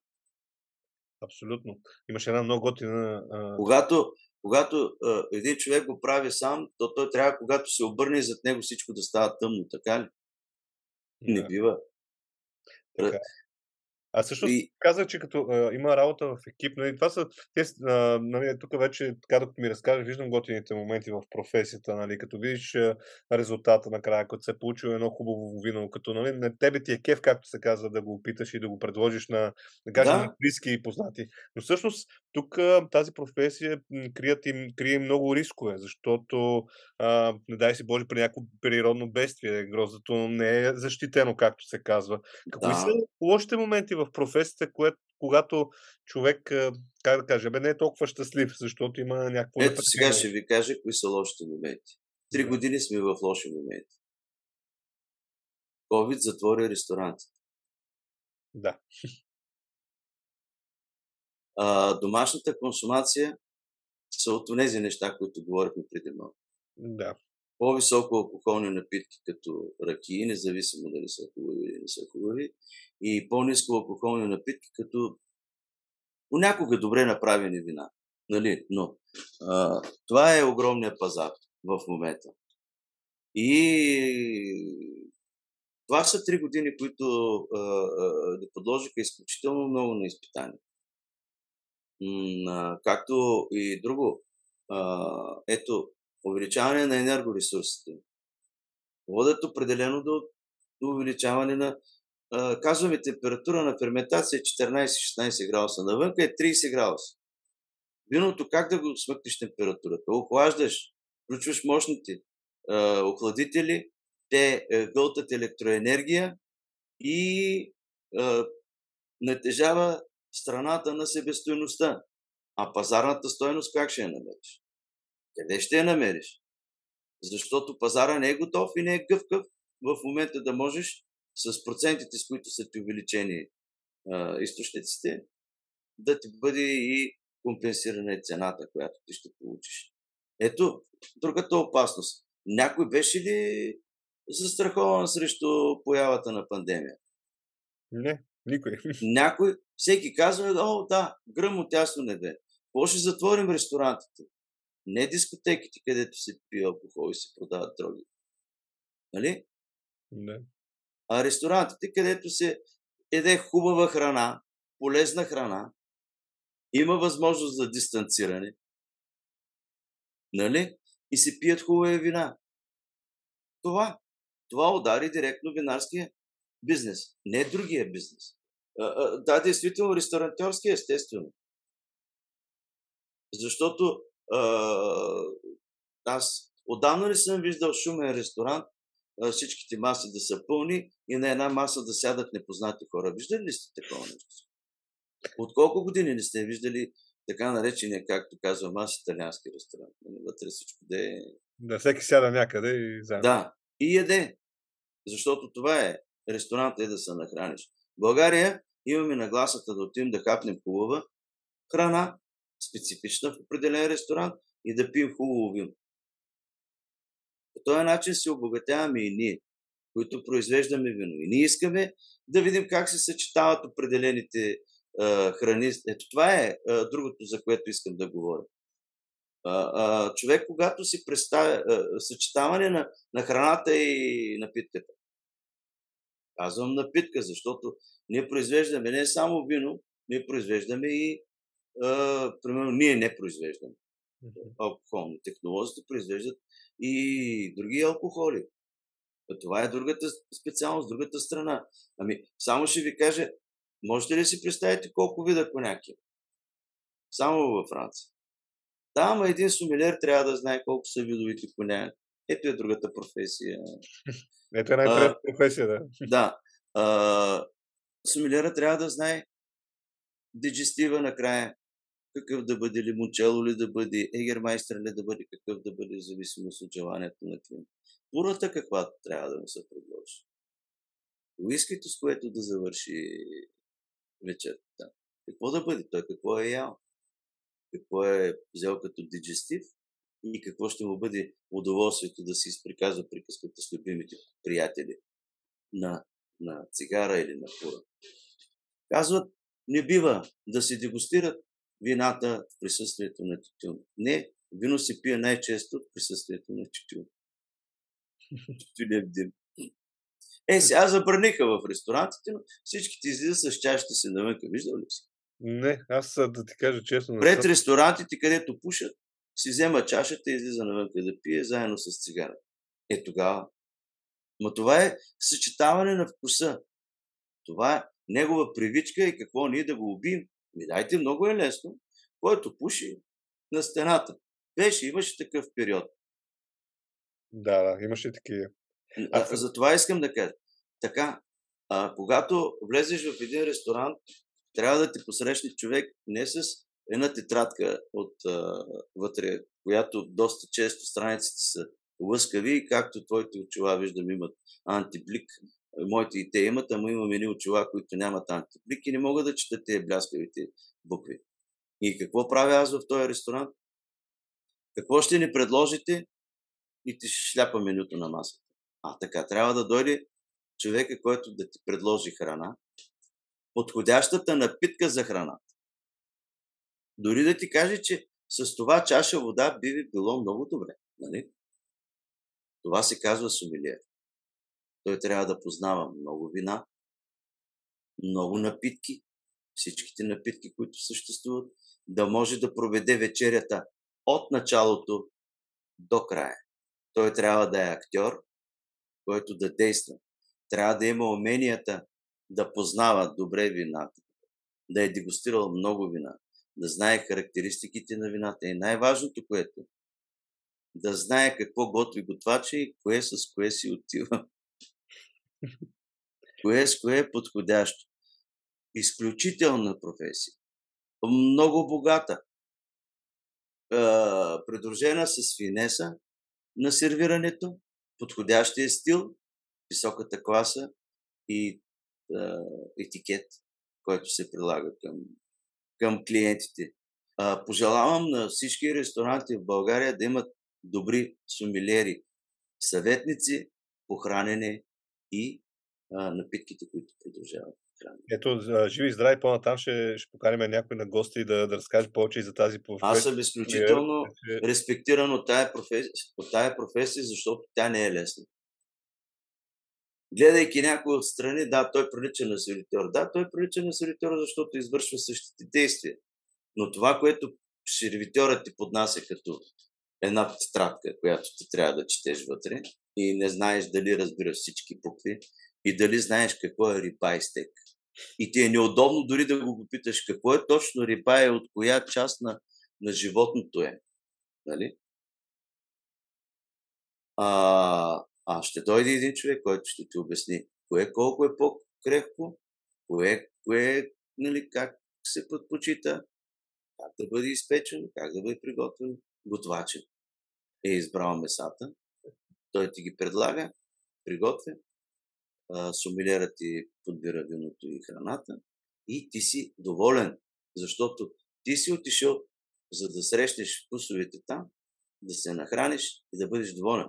Абсолютно. Имаше една много готина. А... Когато, когато а, един човек го прави сам, то той трябва, когато се обърне зад него, всичко да става тъмно, така ли? Не да. бива. Така. А също и... казах, че като а, има работа в екип, нали, това са, те, а, нали, тук вече, така да ми разкажеш, виждам готините моменти в професията, нали, като видиш а, резултата накрая, като се е получил едно хубаво вино, като нали, на тебе ти е кеф, както се казва, да го опиташ и да го предложиш на, да кажем, да. на близки и познати. Но всъщност тук тази професия крият им, крие много рискове, защото а, не дай си Боже при някакво природно бедствие, гроздото не е защитено, както се казва. Какви да. са лошите моменти в професията, което, когато човек, как да кажа, бе, не е толкова щастлив, защото има някакво... Ето сега ще ви кажа кои са лошите моменти. Три години сме в лоши моменти. COVID затвори ресторантите. Да. А, домашната консумация са от тези неща, които говорихме преди малко. Да. По-високо алкохолни напитки, като ръки, независимо дали са хубави или не са хубави, и по-низко алкохолни напитки, като понякога добре направени вина. Нали? Но а, това е огромният пазар в момента. И това са три години, които да подложиха изключително много на изпитания. М- както и друго. А, ето, увеличаване на енергоресурсите. Водят определено до, до увеличаване на казваме температура на ферментация 14-16 градуса. Навънка е 30 градуса. Виното как да го смъкнеш температурата? Охлаждаш, включваш мощните а, охладители, те а, гълтат електроенергия и а, натежава страната на себестойността. А пазарната стойност как ще я намериш? Къде ще я намериш? Защото пазара не е готов и не е гъвкав в момента да можеш с процентите, с които са ти увеличени а, източниците, да ти бъде и компенсирана и цената, която ти ще получиш. Ето, другата опасност. Някой беше ли застрахован срещу появата на пандемия? Не, никой. Някой, всеки казва, о, да, гръм от ясно небе. Какво ще затворим ресторантите? Не дискотеките, където се пие алкохол и се продават дроги. Нали? Не а, ресторантите, където се еде хубава храна, полезна храна, има възможност за дистанциране, нали? И се пият хубави вина. Това, това удари директно винарския бизнес, не другия бизнес. Да, действително, ресторантьорски естествено. Защото аз отдавна не съм виждал шумен ресторант, всичките маси да са пълни и на една маса да сядат непознати хора. Виждали ли сте такова нещо? От колко години не сте виждали така наречения, както казвам аз, италиански ресторант? Нали, вътре всичко да е... Да, всеки сяда някъде и взема. Да, и яде. Защото това е. Ресторант е да се нахраниш. В България имаме нагласата да отидем да хапнем хубава храна, специфична в определен ресторант и да пием хубаво вино. По този начин се обогатяваме и ние, които произвеждаме вино. И ние искаме да видим как се съчетават определените а, храни. Ето това е а, другото, за което искам да говоря. А, а, човек, когато си представя а, съчетаване на, на храната и напитката. Казвам напитка, защото ние произвеждаме не само вино, ние произвеждаме и, а, примерно, ние не произвеждаме алкохолни. Технолозите произвеждат и други алкохоли. Това е другата специалност, другата страна. Ами, само ще ви кажа, можете ли си представите колко вида коняки? Само във Франция. Да, ама един сумилер трябва да знае колко са видовите коняки. Ето е другата професия. Ето е най-приятна професия, да. Да. А, сумилера трябва да знае диджестива накрая, какъв да бъде лимончело ли да бъде, егермайстър ли да бъде, какъв да бъде, в зависимост от желанието на клиента. Пурата каква трябва да му се предложи. Уискито, с което да завърши вечерта. Какво да бъде? Той какво е ял? Какво е взел като диджестив? И какво ще му бъде удоволствието да си изприказва приказката с любимите приятели на, на цигара или на пура. Казват, не бива да се дегустират вината в присъствието на тютюн. Не, вино се пие най-често в присъствието на тютюн. Тютюнев дим. Е, сега забраниха в ресторантите, но всички ти излизат с чашите си навънка. Виждал ли си? Не, аз да ти кажа честно. Пред ресторантите, където пушат, си взема чашата и излиза навънка да пие заедно с цигара. Е тогава. Но това е съчетаване на вкуса. Това е негова привичка и какво ние да го убием. Ми дайте, много е лесно. Който пуши на стената. Беше, имаше такъв период. Да, да, имаше такива. А, за това искам да кажа. Така, а, когато влезеш в един ресторант, трябва да те посрещне човек не с една тетрадка от а, вътре, която доста често страниците са лъскави, както твоите очила виждам имат антиблик. Моите и те имат, ама имаме ни очила, които нямат антиблик не могат да четат тези бляскавите букви. И какво правя аз в този ресторант? Какво ще ни предложите? И ти шляпа менюто на масата. А така, трябва да дойде човека, който да ти предложи храна, подходящата напитка за храната. Дори да ти каже, че с това чаша вода би ви било много добре. Нали? Това се казва сумилиер. Той трябва да познава много вина, много напитки, всичките напитки, които съществуват, да може да проведе вечерята от началото до края. Той трябва да е актьор, който да действа. Трябва да има уменията да познава добре вината, да е дегустирал много вина, да знае характеристиките на вината. И най-важното, което да знае какво готви готвача и кое с кое си отива. Кое с кое е подходящо. Изключителна професия. Много богата. придружена с финеса на сервирането, подходящия стил, високата класа и етикет, който се прилага към към клиентите. Пожелавам на всички ресторанти в България да имат добри сумилери, съветници по хранене и а, напитките, които продължават. Ето, живи и здрави, по-натам ще, ще поканим някой на гости да, да разкаже повече и за тази професия. Аз съм изключително респектиран от тая, професия, от тая професия, защото тя не е лесна гледайки някой отстрани, да, той прилича на сервитьор. Да, той прилича на сервитьор, защото извършва същите действия. Но това, което сервитьорът ти поднася като една тетрадка, която ти трябва да четеш вътре и не знаеш дали разбираш всички букви и дали знаеш какво е рибай стек. И ти е неудобно дори да го попиташ какво е точно рибай, от коя част на, на животното е. Нали? А, а ще дойде един човек, който ще ти обясни кое колко е по-крехко, кое, кое нали, как се предпочита, как да бъде изпечено, как да бъде приготвен. Готвачен е избрал месата, той ти ги предлага, приготвя, сумилерът ти подбира виното и храната и ти си доволен, защото Ти си отишъл, за да срещнеш вкусовете там, да се нахраниш и да бъдеш доволен.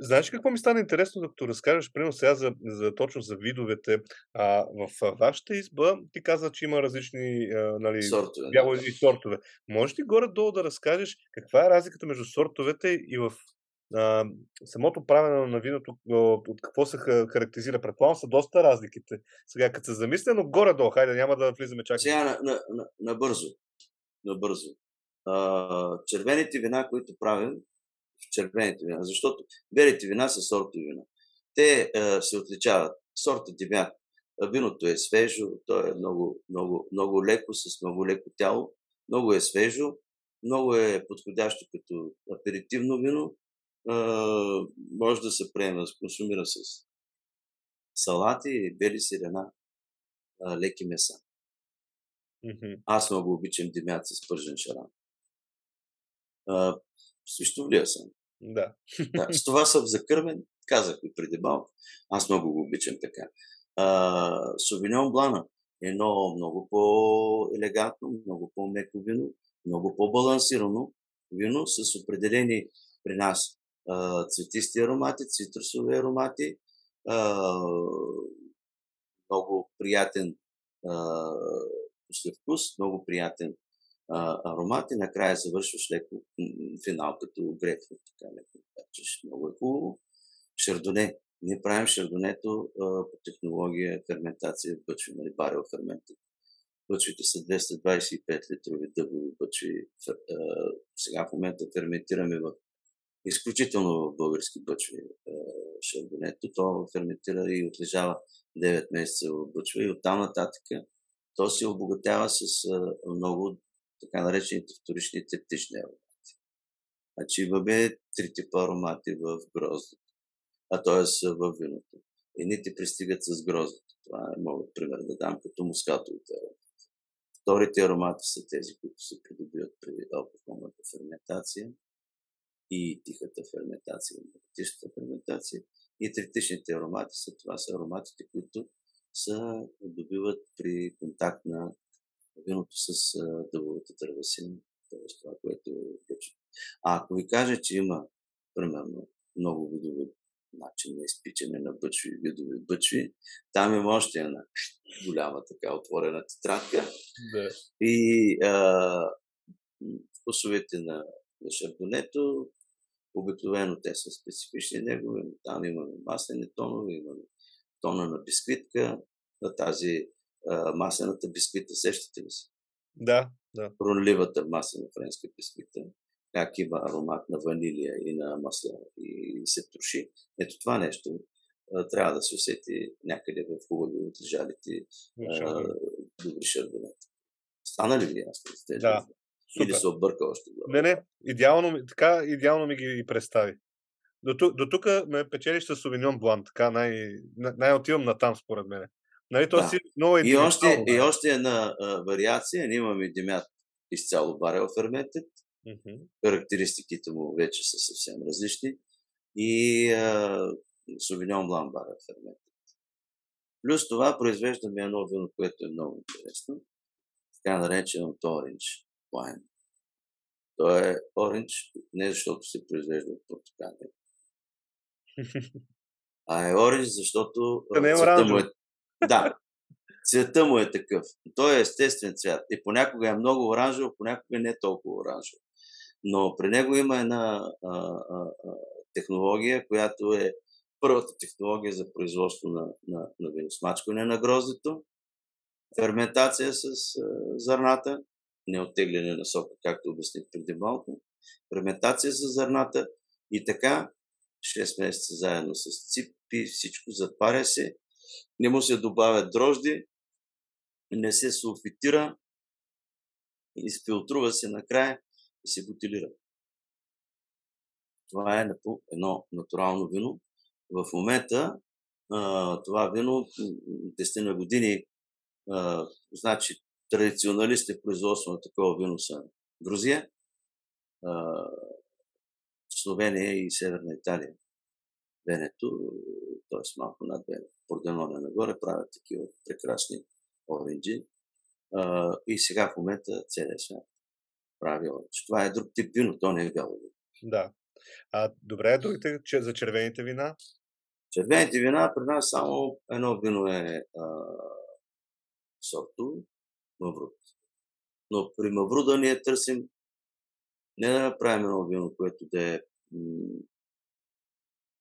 Знаеш какво ми стана интересно, докато разкажеш, примерно сега за, за точно за видовете. А, в вашата изба ти каза, че има различни а, нали, Сортове. бяло да. и сортове. Можеш ли горе-долу да разкажеш каква е разликата между сортовете и в а, самото правене на виното, от, какво се ха- характеризира? Предполагам са доста разликите. Сега, като се замисля, но горе-долу, хайде, няма да влизаме чак. Сега на, на, на, набързо. Набързо. Червените вина, които правим, в червените вина, защото белите вина са сортови вина. Те а, се отличават. Сорта дебят. Виното е свежо, то е много, много, много леко, с много леко тяло. Много е свежо, много е подходящо като аперитивно вино. Може да се приема, да се консумира с салати, бели сирена, леки меса. Мгм. Аз много обичам димят с пържен шаран. А, Свищовлия съм. Да. Да, с това съм закърмен, казах ви преди малко. Аз много го обичам така. А, Совиньон Блана е едно много по-елегантно, много по-меко вино, много по-балансирано вино с определени при нас цветисти аромати, цитрусови аромати, много приятен послевкус, много приятен аромат и накрая завършваш леко финал като грейпфрут, така леко качеш. Много е хубаво. Шардоне. Ние правим шардонето по технология ферментация в бъчви, нали, барел ферментът. Бъчвите са 225 литрови дъбови бъчви. Сега в момента ферментираме в изключително български бъчви а, шардонето. То ферментира и отлежава 9 месеца в бъчва и оттам нататък то се обогатява с а, много така наречените вторични триптични аромати. Значи имаме три типа аромати в гроздото, а т.е. в виното. Едните пристигат с гроздото. Това е, мога пример да дам като мускатовите аромати. Вторите аромати са тези, които се придобиват при алкохолната ферментация и тихата ферментация, тихата ферментация. И третичните аромати са това са ароматите, които се добиват при контакт на виното с дъбовата дървесина, т.е. това, което е. А ако ви кажа, че има, примерно, много видове начин на изпичане на бъчви, видове бъчви, там има още една голяма така отворена тетрадка. да. И а, вкусовете на, на шардонето, обикновено те са специфични негови, там имаме маслени тонове, имаме тона на бисквитка, на тази а, маслената бисквита, сещате ли се? Да, да. Пронливата маслена френска бисквита, как има аромат на ванилия и на масло и се троши. Ето това нещо а, трябва да се усети някъде в хубави отлежалите добри шардонета. Стана ли ви ясно? Да. Неща? Или Супер. се обърка още? Не, не, идеално, така идеално ми ги представи. До, до тук ме печелиш с Сувиньон Блан, така най, най- най-отивам на там, според мен. Нали, то Да. си много И още, индивидуално, и да. още една а, вариация. Ние имаме демят изцяло барел ферментът. Мгм. Характеристиките му вече са съвсем различни. И а, Сувиньон Блан барел ферментът. Плюс това произвеждаме едно вино, което е много интересно. Така нареченото Orange Wine. То е оранж, не защото се произвежда от Португалия, а е оранж, защото Да не е цвета му е... Да, цвета му е такъв. Той е естествен цвят. И понякога е много оранжево, понякога не е толкова оранжево. Но при него има една а, а, а, технология, която е първата технология за производство на, на, на виносмачкане на гроздето, ферментация с а, зърната, неоттегляне на сока, както обясних преди малко, ферментация с зърната и така 6 месеца заедно с ципи, всичко запаря се, не му се добавят дрожди, не се сулфитира, изфилтрува се накрая и се бутилира. Това е едно натурално вино. В момента това вино, м, м, 10 на години, значи традиционалисти в производство на такова вино са Грузия, Словения и Северна Италия. Венето, т.е. малко над Венето, Порденоне нагоре, правят такива прекрасни оранжи. А, и сега в момента целият свят прави оранж. Това е друг тип вино, то не е бяло вино. Да. А, добре, другите че, за червените вина? Червените вина при нас само едно вино е а, сорто Мавруд. Но при Мавруда ние търсим не да направим едно вино, което да е м-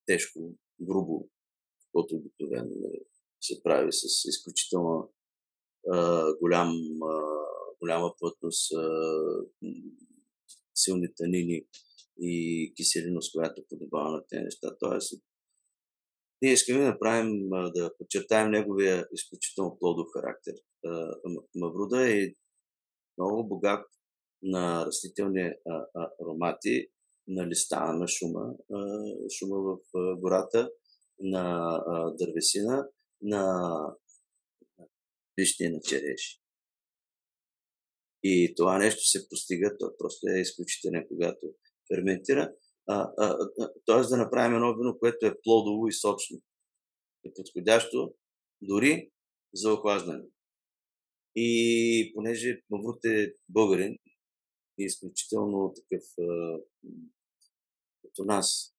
тежко, грубо, каквото обикновено нали, се прави с изключително а, голям, а, голяма плътност, а, силни танини и киселиност, която подобава на тези неща. Тоест, ние искаме да направим, да подчертаем неговия изключително плодов характер. Мавруда е много богат на растителни аромати, на листа, на шума, шума в гората, на дървесина, на лишни на череши. И това нещо се постига, то просто е изключително, когато ферментира. Т.е. да направим едно вино, което е плодово и сочно. Е подходящо дори за охлаждане. И понеже Маврут е българин и е изключително такъв като нас,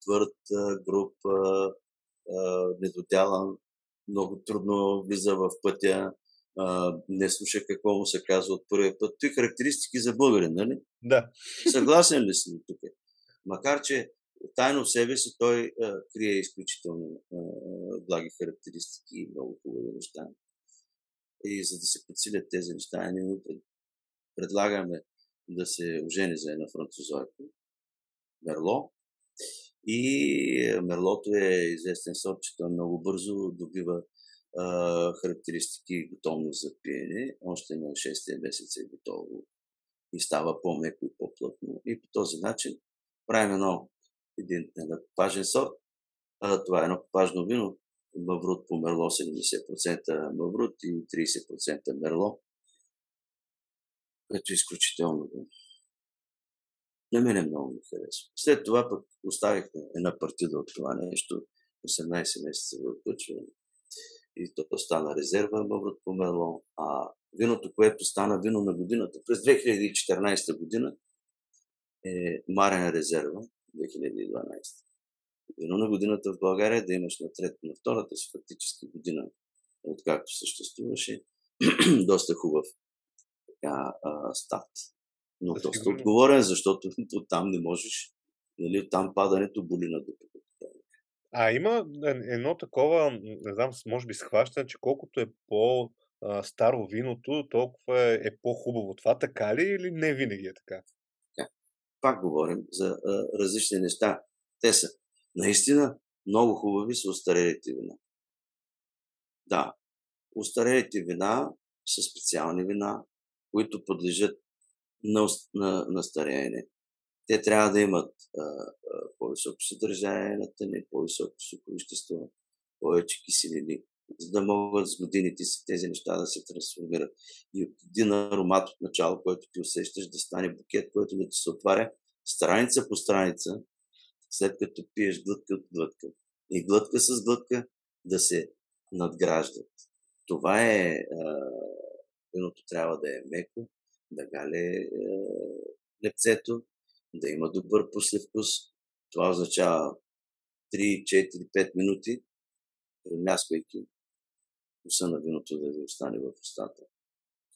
твърд, груп, недоделан, много трудно влиза в пътя, не слуша какво му се казва от първия път. Той характеристики за българин, нали? Да. Съгласен ли си тук? Макар, че тайно в себе си той а, крие изключително а, благи характеристики и много хубави неща. И за да се подсилят тези неща, ние предлагаме да се ожени за една французойка, Мерло. И Мерлото е известен сорт, че той много бързо добива а, характеристики и готовност за пиене. Още на 6 месец е готово и става по-меко и по-плътно. И по този начин правим едно, един, един важен сорт. А, това е едно важно вино. Маврут по мерло 70% маврут и 30% мерло. Което е изключително. На мене много ми харесва. След това пък оставихме една партида от това нещо. 18 месеца в отключване. И то стана резерва Маврут по мерло. А виното, което стана вино на годината през 2014 година, е Марен резерва 2012. Вино на годината в България да имаш на, трет, на втората си фактически година, откакто съществуваше, доста хубав така, а, старт. Но доста сигурно. отговорен, защото там не можеш, нали, там падането боли на дупето. А има едно такова, не знам, може би схващане, че колкото е по старо виното, толкова е, е по-хубаво. Това така ли или не винаги е така? пак говорим за а, различни неща. Те са наистина много хубави са устарелите вина. Да, устарелите вина са специални вина, които подлежат на, на, на стареене. Те трябва да имат а, а, по-високо съдържание на тъне, по-високо соковещество, повече киселини, за да могат с годините си тези неща да се трансформират. И от един аромат от начало, който ти усещаш, да стане букет, който да ти се отваря страница по страница, след като пиеш глътка от глътка. И глътка с глътка да се надграждат. Това е. Виното трябва да е меко, да гале лепцето, да има добър послевкус. Това означава 3, 4, 5 минути, мяскайки вкуса на виното да ви остане в устата.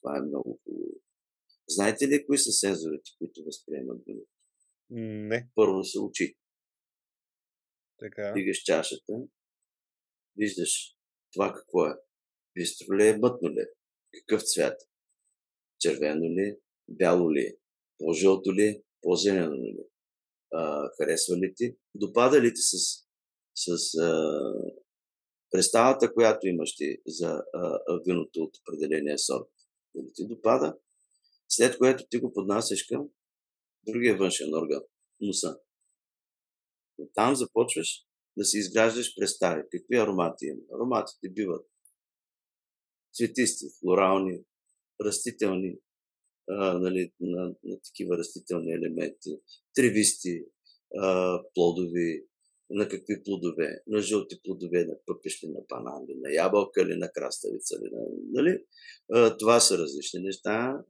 Това е много хубаво. Знаете ли кои са сензорите, които възприемат виното? Не. Първо се учи. Така. Дигаш чашата, виждаш това какво е. Бистро ли е, мътно ли е? Какъв цвят? Червено ли е? Бяло ли е? По-жълто ли е? По-зелено ли? А, харесва ли ти? Допада ли ти с, с а, представата, която имаш ти за а, виното от определения сорт. Дали ти допада? След което ти го поднасяш към другия външен орган, носа. Но там започваш да си изграждаш представи. Какви аромати има? Ароматите биват цветисти, флорални, растителни, а, нали, на, на такива растителни елементи, тревисти, а, плодови, на какви плодове, на жълти плодове, на пъпешни, на банани, на ябълка или на краставица. На, нали? Това са различни неща.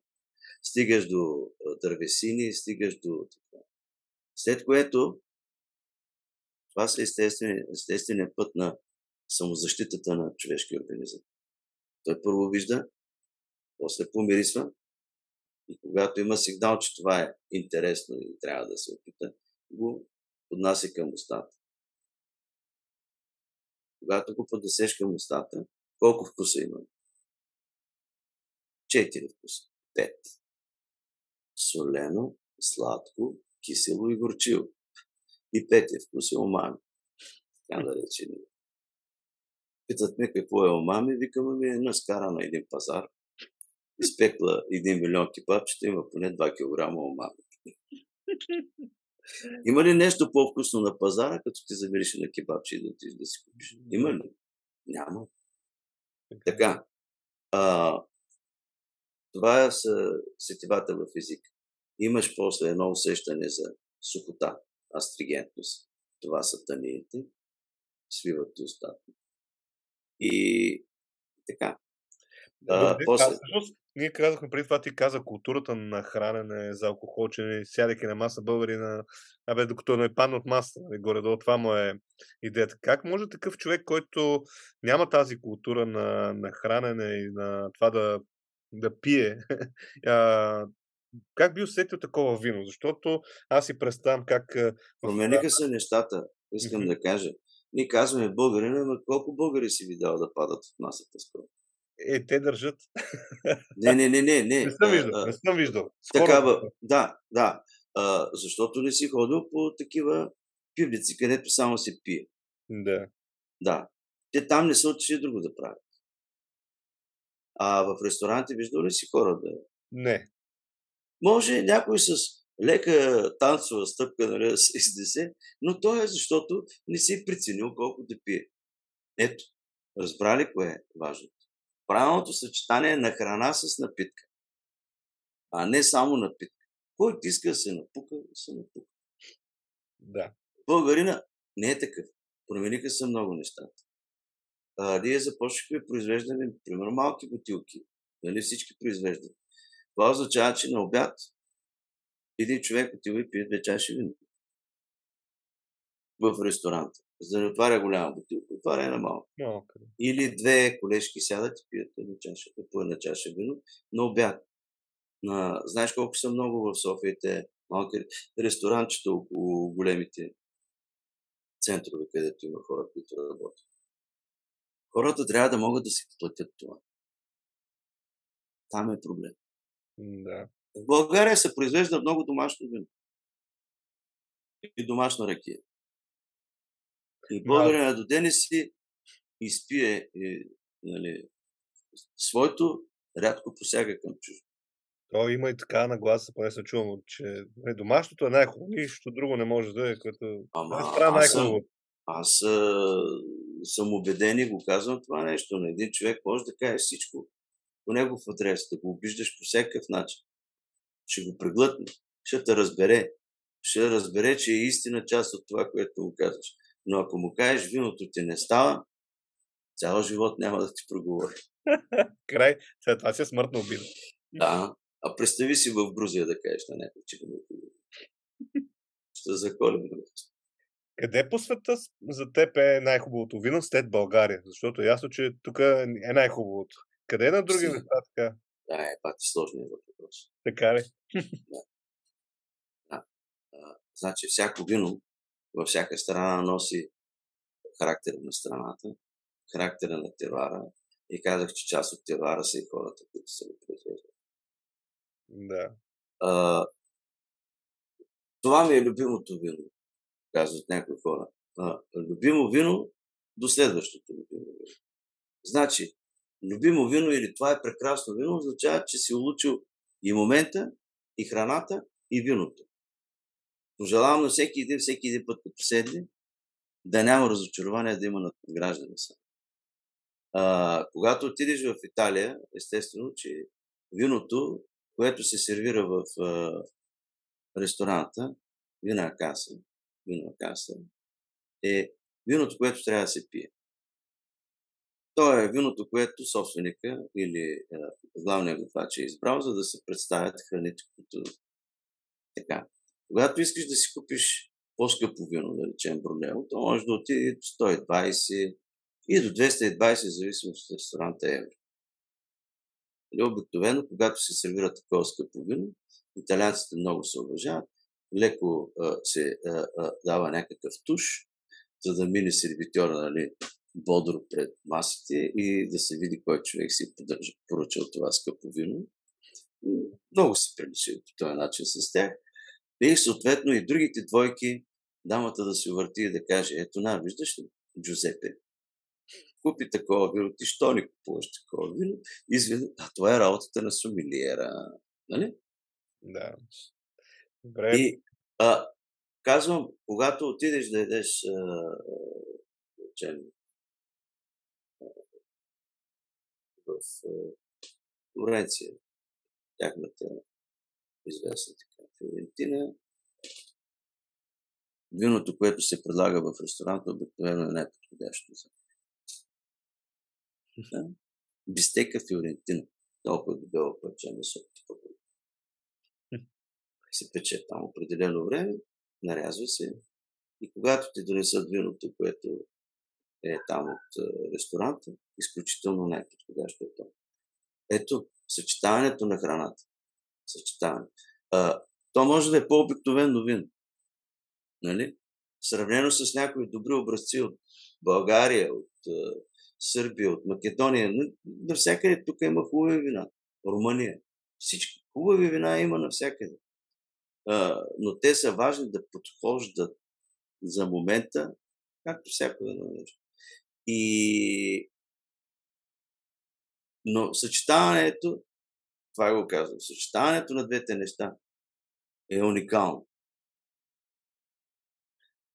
Стигаш до дървесини, стигаш до така. След което това са естествения, естествения път на самозащитата на човешкия организъм. Той първо вижда, после помирисва и когато има сигнал, че това е интересно и трябва да се опита, го поднася към устата. Когато го поднесеш към устата, колко вкуса има? Четири вкуса. Пет. Солено, сладко, кисело и горчиво. И петия вкус е омами. Така да рече. Питат ме какво е омами, викаме ми е наскара на един пазар. Изпекла един милион кипапчета, има поне 2 кг омами. Има ли нещо по-вкусно на пазара, като ти замериш на кебабче и да ти да си купиш? Има ли? Няма. Така. А, това са сетивата в език. Имаш после едно усещане за сухота, астригентност. Това са таниите. Свиват ти устата. И така. А, после... а, всъщност, ние казахме преди това, ти каза културата на хранене за алкохолчене, сядайки на маса българи на... Абе, докато не падне от маса, нали, горе-долу, това му е идеята. Как може такъв човек, който няма тази култура на, на хранене и на това да, да пие, как би усетил такова вино? Защото аз си представям как... Промениха се нещата, искам mm-hmm. да кажа. Ние казваме българина, но колко българи си видял да падат от масата скоро? Е, те държат. Не, не, не, не. Не, не съм виждал. Не съм виждал. Скоро. Такава, да, да. А, защото не си ходил по такива пивници, където само се пие. Да. Да. Те там не са отишли друго да правят. А в ресторанти виждал ли си хора да... Не. Може някой с лека танцова стъпка нали, да се изнесе, но то е защото не си преценил колко да пие. Ето, разбрали кое е важно правилното съчетание на храна с напитка. А не само напитка. Който иска да се напука, да се напука. Да. Българина не е такъв. Промениха се много нещата. А, ние започнахме произвеждане, примерно, малки бутилки. Нали всички произвеждат. Това означава, че на обяд един човек отива и пие две чаши вино. В ресторанта за да не отваря голяма бутилка, отваря една малка. Okay. Или две колежки сядат и пият една чаша, по една чаша вино на обяд. На, знаеш колко са много в София те малки ресторанчета около големите центрове, където има хора, които работят. Хората трябва да могат да си платят това. Там е проблем. Да. В България се произвежда много домашно вино. И домашна ракия. И българина до ден си изпие и, нали, своето, рядко посяга към чужо. То има и така нагласа, поне се чувам, че е, домашното е най-хубаво, нищо друго не може да е, което Ама, е аз, съм, аз а, съм убеден и го казвам това нещо. На един човек може да каже всичко по негов адрес, да го обиждаш по всякакъв начин. Ще го преглътне, ще те разбере. Ще разбере, че е истина част от това, което му казваш. Но ако му кажеш, виното ти не става, цял живот няма да ти проговори. Край. След това си е смъртно обида. Да. А представи си в Грузия да кажеш на някой, че не Ще заколим Къде по света за теб е най-хубавото вино след България? Защото е ясно, че тук е най-хубавото. Къде е на други места така? Да, е пак сложният въпрос. Така ли? да. да. А, значи всяко вино във всяка страна носи характера на страната, характера на теруара. И казах, че част от теруара са и хората, които са го произвеждали. Да. А, това ми е любимото вино, казват някои хора. А, любимо вино до следващото любимо вино. Значи, любимо вино или това е прекрасно вино, означава, че си улучил и момента, и храната, и виното. Пожелавам на всеки един, всеки един път, като седне, да няма разочарование, да има надграждане са. А, когато отидеш в Италия, естествено, че виното, което се сервира в а, ресторанта, вина каса, вина каса, е виното, което трябва да се пие. То е виното, което собственика или е, главният готвач е избрал, за да се представят храните, които така. Когато искаш да си купиш по-скъпо вино, да речем Брунело, то може да отиде до 120 и до 220, в зависимост от ресторанта евро. Нали, обикновено, когато се сервира такова скъпо вино, италианците много се уважават, леко а, се а, а, дава някакъв туш, за да мине сервитьора нали, бодро пред масите и да се види кой човек си поддържа, поръчал това скъпо вино. Много се прилича по този начин с тях. И съответно и другите двойки, дамата да се върти и да каже, ето на, виждаш ли, Джузепе, купи такова вино, ти що не купуваш такова вино? Извини, а това е работата на сумилиера. Нали? Да. Добре. И а, казвам, когато отидеш да ядеш, в Флоренция, тяхната известна така Флорентина, виното, което се предлага в ресторанта, обикновено е най-подходящо за? Бистека Фиорентина. Толкова дебело парче месо. Се пече там определено време, нарязва се и когато ти донесат виното, което е там от ресторанта, изключително най-подходящо е то. Ето, съчетаването на храната. Съчетаване. А, то може да е по-обикновено вино. Нали? Сравнено с някои добри образци от България, от Сърбия, от Македония. Навсякъде тук има хубави вина. Румъния. Всички хубави вина има навсякъде. А, но те са важни да подхождат за момента, както всяко едно нещо. И... Но съчетаването, това го казвам, съчетаването на двете неща е уникално.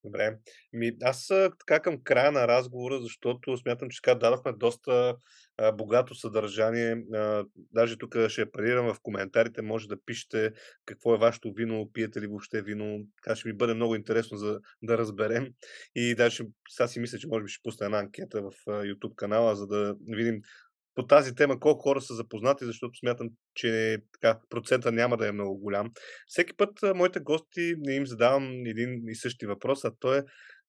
Добре. Ми, аз така към края на разговора, защото смятам, че така дадахме доста а, богато съдържание. А, даже тук ще апелирам в коментарите, може да пишете какво е вашето вино, пиете ли въобще вино. Така ще ми бъде много интересно за да разберем. И даже сега си мисля, че може би ще пусна една анкета в YouTube канала, за да видим по тази тема колко хора са запознати, защото смятам, че така, процента няма да е много голям. Всеки път моите гости не им задавам един и същи въпрос, а то е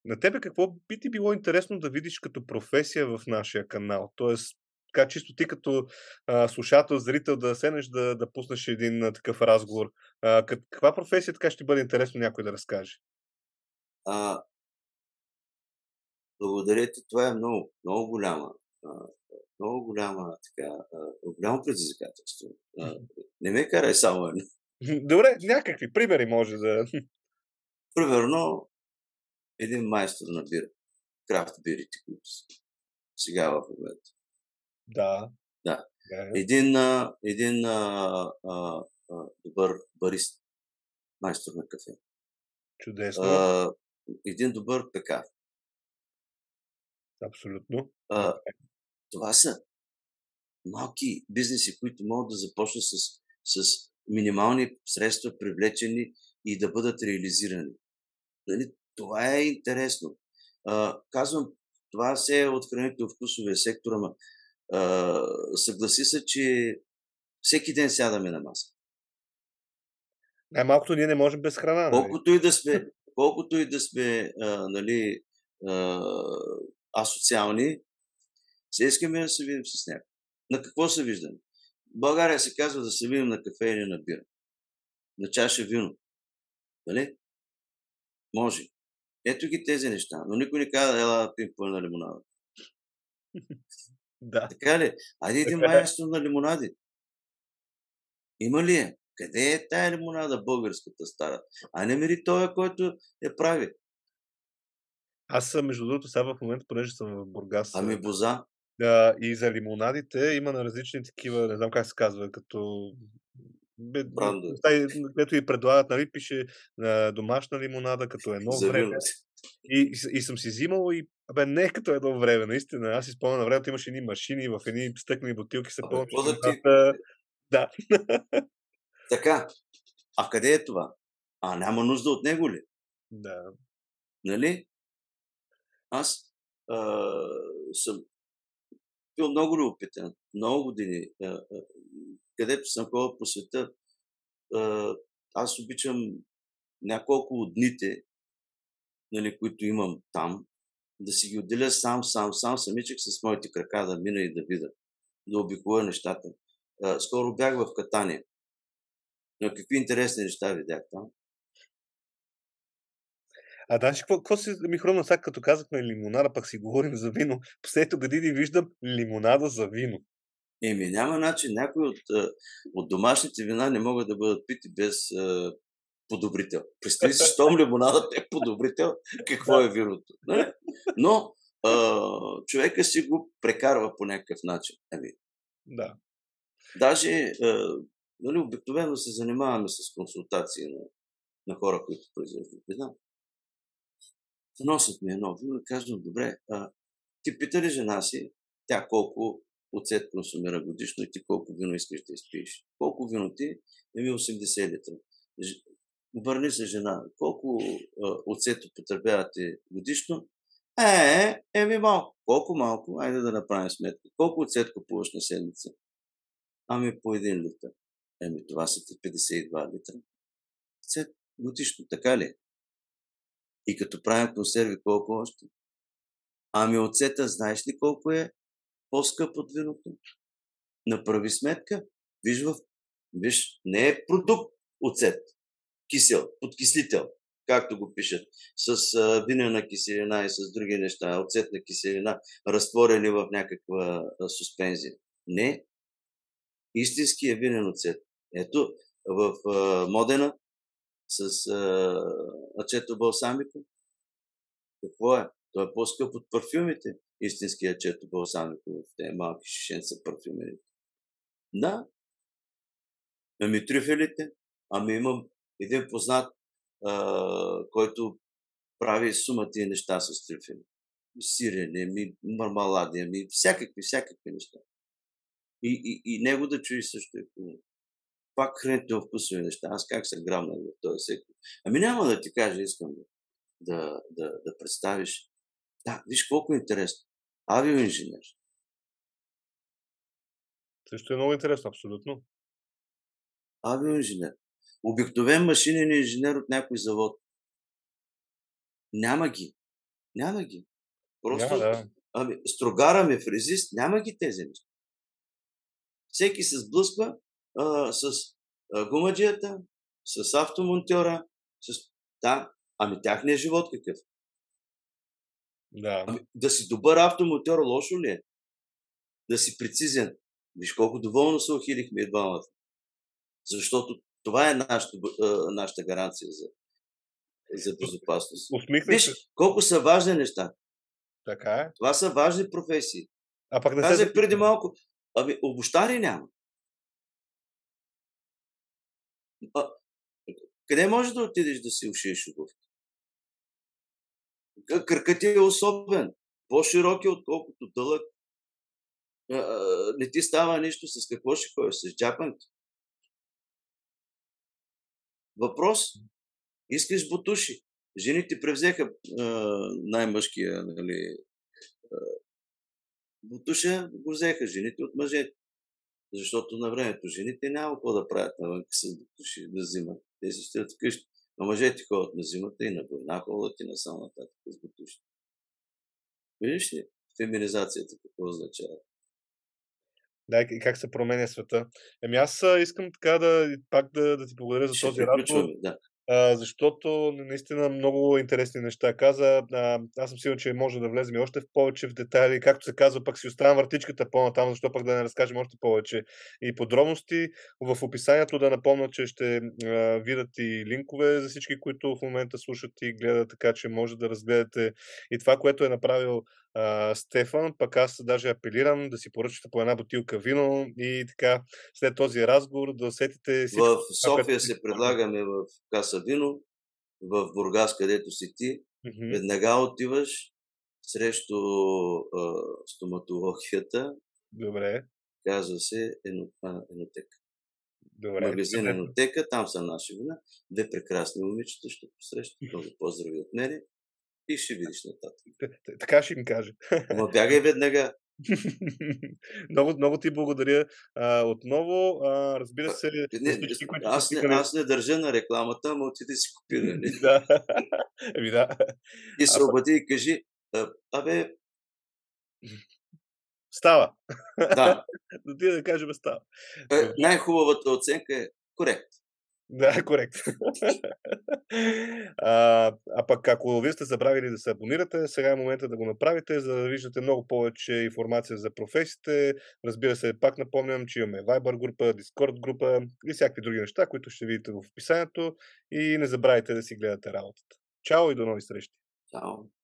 на тебе какво би ти било интересно да видиш като професия в нашия канал? Тоест, така чисто ти като а, слушател, зрител да седнеш да, да пуснеш един а, такъв разговор. А, каква професия така ще бъде интересно някой да разкаже? А, благодаря ти, това е много, много голяма много голяма, така, голямо предизвикателство. Не ме карай само едно. Добре, някакви примери може да... Примерно, един майстор на бира. Крафт бирите, които са сега в момента. Да. Да. Един, един а, а, а, добър барист. Майстор на кафе. Чудесно. А, един добър пекар. Абсолютно. А, това са малки бизнеси, които могат да започнат с, с минимални средства, привлечени и да бъдат реализирани. Нали? Това е интересно. А, казвам, това все е от хранително-вкусовия сектор, ама а, съгласи се, че всеки ден сядаме на маса. Най-малкото ние не можем без храна. Нали? Колкото и да сме, колкото и да сме а, нали, а, асоциални, се искаме да се видим с някой. На какво се виждаме? В България се казва да се видим на кафе или на бира. На чаша вино. Нали? Може. Ето ги тези неща. Но никой не казва, ела да пим пълна лимонада. да. Така ли? Айде един майстор на лимонади. Има ли е? Къде е тая лимонада, българската стара? А не мери той, който я прави. Аз, между другото, сега в момента, понеже съм в Бургас. Ами боза. Да, и за лимонадите има на различни такива, не знам как се казва, като Където и предлагат, нали, пише а, домашна лимонада, като едно време. И, и, и съм си взимал и Абе, не като едно време, наистина. Аз си спомням на времето имаше едни машини в едни стъклени бутилки се пълнят. Да, ти... да. така. А къде е това? А няма нужда от него ли? Да. Нали? Аз а, съм бил много любопитен, много години, а, а, където съм ходил по света. А, аз обичам няколко от дните, нали, които имам там, да си ги отделя сам, сам, сам, самичък с моите крака да мина и да видя, да обиколя нещата. Скоро бях в Катания. Но какви интересни неща видях там. А да, какво, какво си ми хрумна сега, като казахме лимонада, пък си говорим за вино. Последните години виждам лимонада за вино. Еми, няма начин. Някои от, от домашните вина не могат да бъдат пити без а, подобрител. Представи си, щом лимонадът е подобрител, какво е виното. Нали? Но а, човека си го прекарва по някакъв начин. Ами, да. Даже а, нали, обикновено се занимаваме с консултации на, на хора, които произвеждат вина. Вносът ми едно вино и казвам, добре, а, ти пита ли жена си, тя колко оцет консумира годишно и ти колко вино искаш да изпиеш? Колко вино ти? Еми 80 литра. Обърни се жена, колко а, оцет употребявате годишно? Е, еми малко. Колко малко? Айде да направим сметка. Колко оцет купуваш на седмица? Ами по един литър. Еми това са ти 52 литра. Оцет годишно, така ли? И като правим консерви, колко още? Ами оцета, знаеш ли колко е по-скъп от виното? Направи сметка. Виж, в... Виж, не е продукт оцет. Кисел, подкислител, както го пишат, с а, винена киселина и с други неща, оцетна киселина, разтворени в някаква а, суспензия. Не. Истинският винен оцет. Ето, в а, Модена с а, ачето балсамико. Какво е? Той е по-скъп от парфюмите. Истинският ачето балсамико в тези малки шишенца парфюмерите. Да. Ами трюфелите. Ами имам един познат, а, който прави сумати неща с трюфели. Сирене, ми, мармалади, ми, всякакви, всякакви неща. И, и, и него да чуи също е хубаво пак хранително вкусови неща. Аз как се грабнах в този сектор? Ами няма да ти кажа, искам да, да, да, да представиш. Да, виж колко е интересно. Авиоинженер. Също е много интересно, абсолютно. Авиоинженер. Обикновен машинен инженер от някой завод. Няма ги. Няма ги. Просто, няма, да. ами, строгара ми фрезист, няма ги тези неща. Всеки се сблъсква а, с а, гумаджията, с автомонтьора, с... Да, ами тяхният живот какъв? Да. Ами, да си добър автомонтьор, лошо ли е? Да си прецизен. Виж колко доволно се охилихме и двамата. Защото това е нашата, нашата гаранция за, за безопасност. Виж, колко са важни неща. Така е. Това са важни професии. А пък не Казах се... преди малко, ами обощари няма. Къде можеш да отидеш да си ушиеш обувки? Кръкът ти е особен. По-широк е, отколкото дълъг. А, не ти става нищо. С какво ще ходиш? С джапанки. Въпрос. Искаш бутуши. Жените превзеха най-мъжкия, нали, бутуша го взеха жените от мъжете. Защото на времето жените няма какво да правят навън с да взимат. Те си стоят вкъщи. А мъжете ходят на зимата и на война ходят и на сам нататък с бутуши. Виждаш ли феминизацията какво означава? Да, и как се променя света. Еми аз искам така да пак да, да ти благодаря за Ще този разговор. Да защото наистина много интересни неща каза. А, аз съм сигурен, че може да влезем още в повече в детайли. Както се казва, пък си оставям въртичката по-натам, защо пък да не разкажем още повече и подробности. В описанието да напомня, че ще а, видят и линкове за всички, които в момента слушат и гледат, така че може да разгледате и това, което е направил а, Стефан, пък аз даже апелирам да си поръчате по една бутилка вино и така след този разговор да усетите всичко. В София се предлагаме в Каса Вино, в Бургас, където си ти. Mm-hmm. Веднага отиваш срещу а, стоматологията. Добре. Казва се ено, а, Енотека. Добре. Магазин Енотека, там са наши вина. Две прекрасни момичета ще посрещат. Много поздрави от мене. И ще видиш нататък. Така ще им каже. Ама бягай веднага. много, много ти благодаря. А, отново, а, разбира се, не, всички, които аз, не, аз не държа на рекламата, ама отиде си купи. Нали? да. Еми, да. И се обади и кажи, абе... Става. Да. да ти да кажем става. Е, най-хубавата оценка е корект. Да, корект. а, а пък ако вие сте забравили да се абонирате, сега е момента да го направите, за да виждате много повече информация за професиите. Разбира се, пак напомням, че имаме Viber група, Discord група и всякакви други неща, които ще видите в описанието. И не забравяйте да си гледате работата. Чао и до нови срещи! Чао!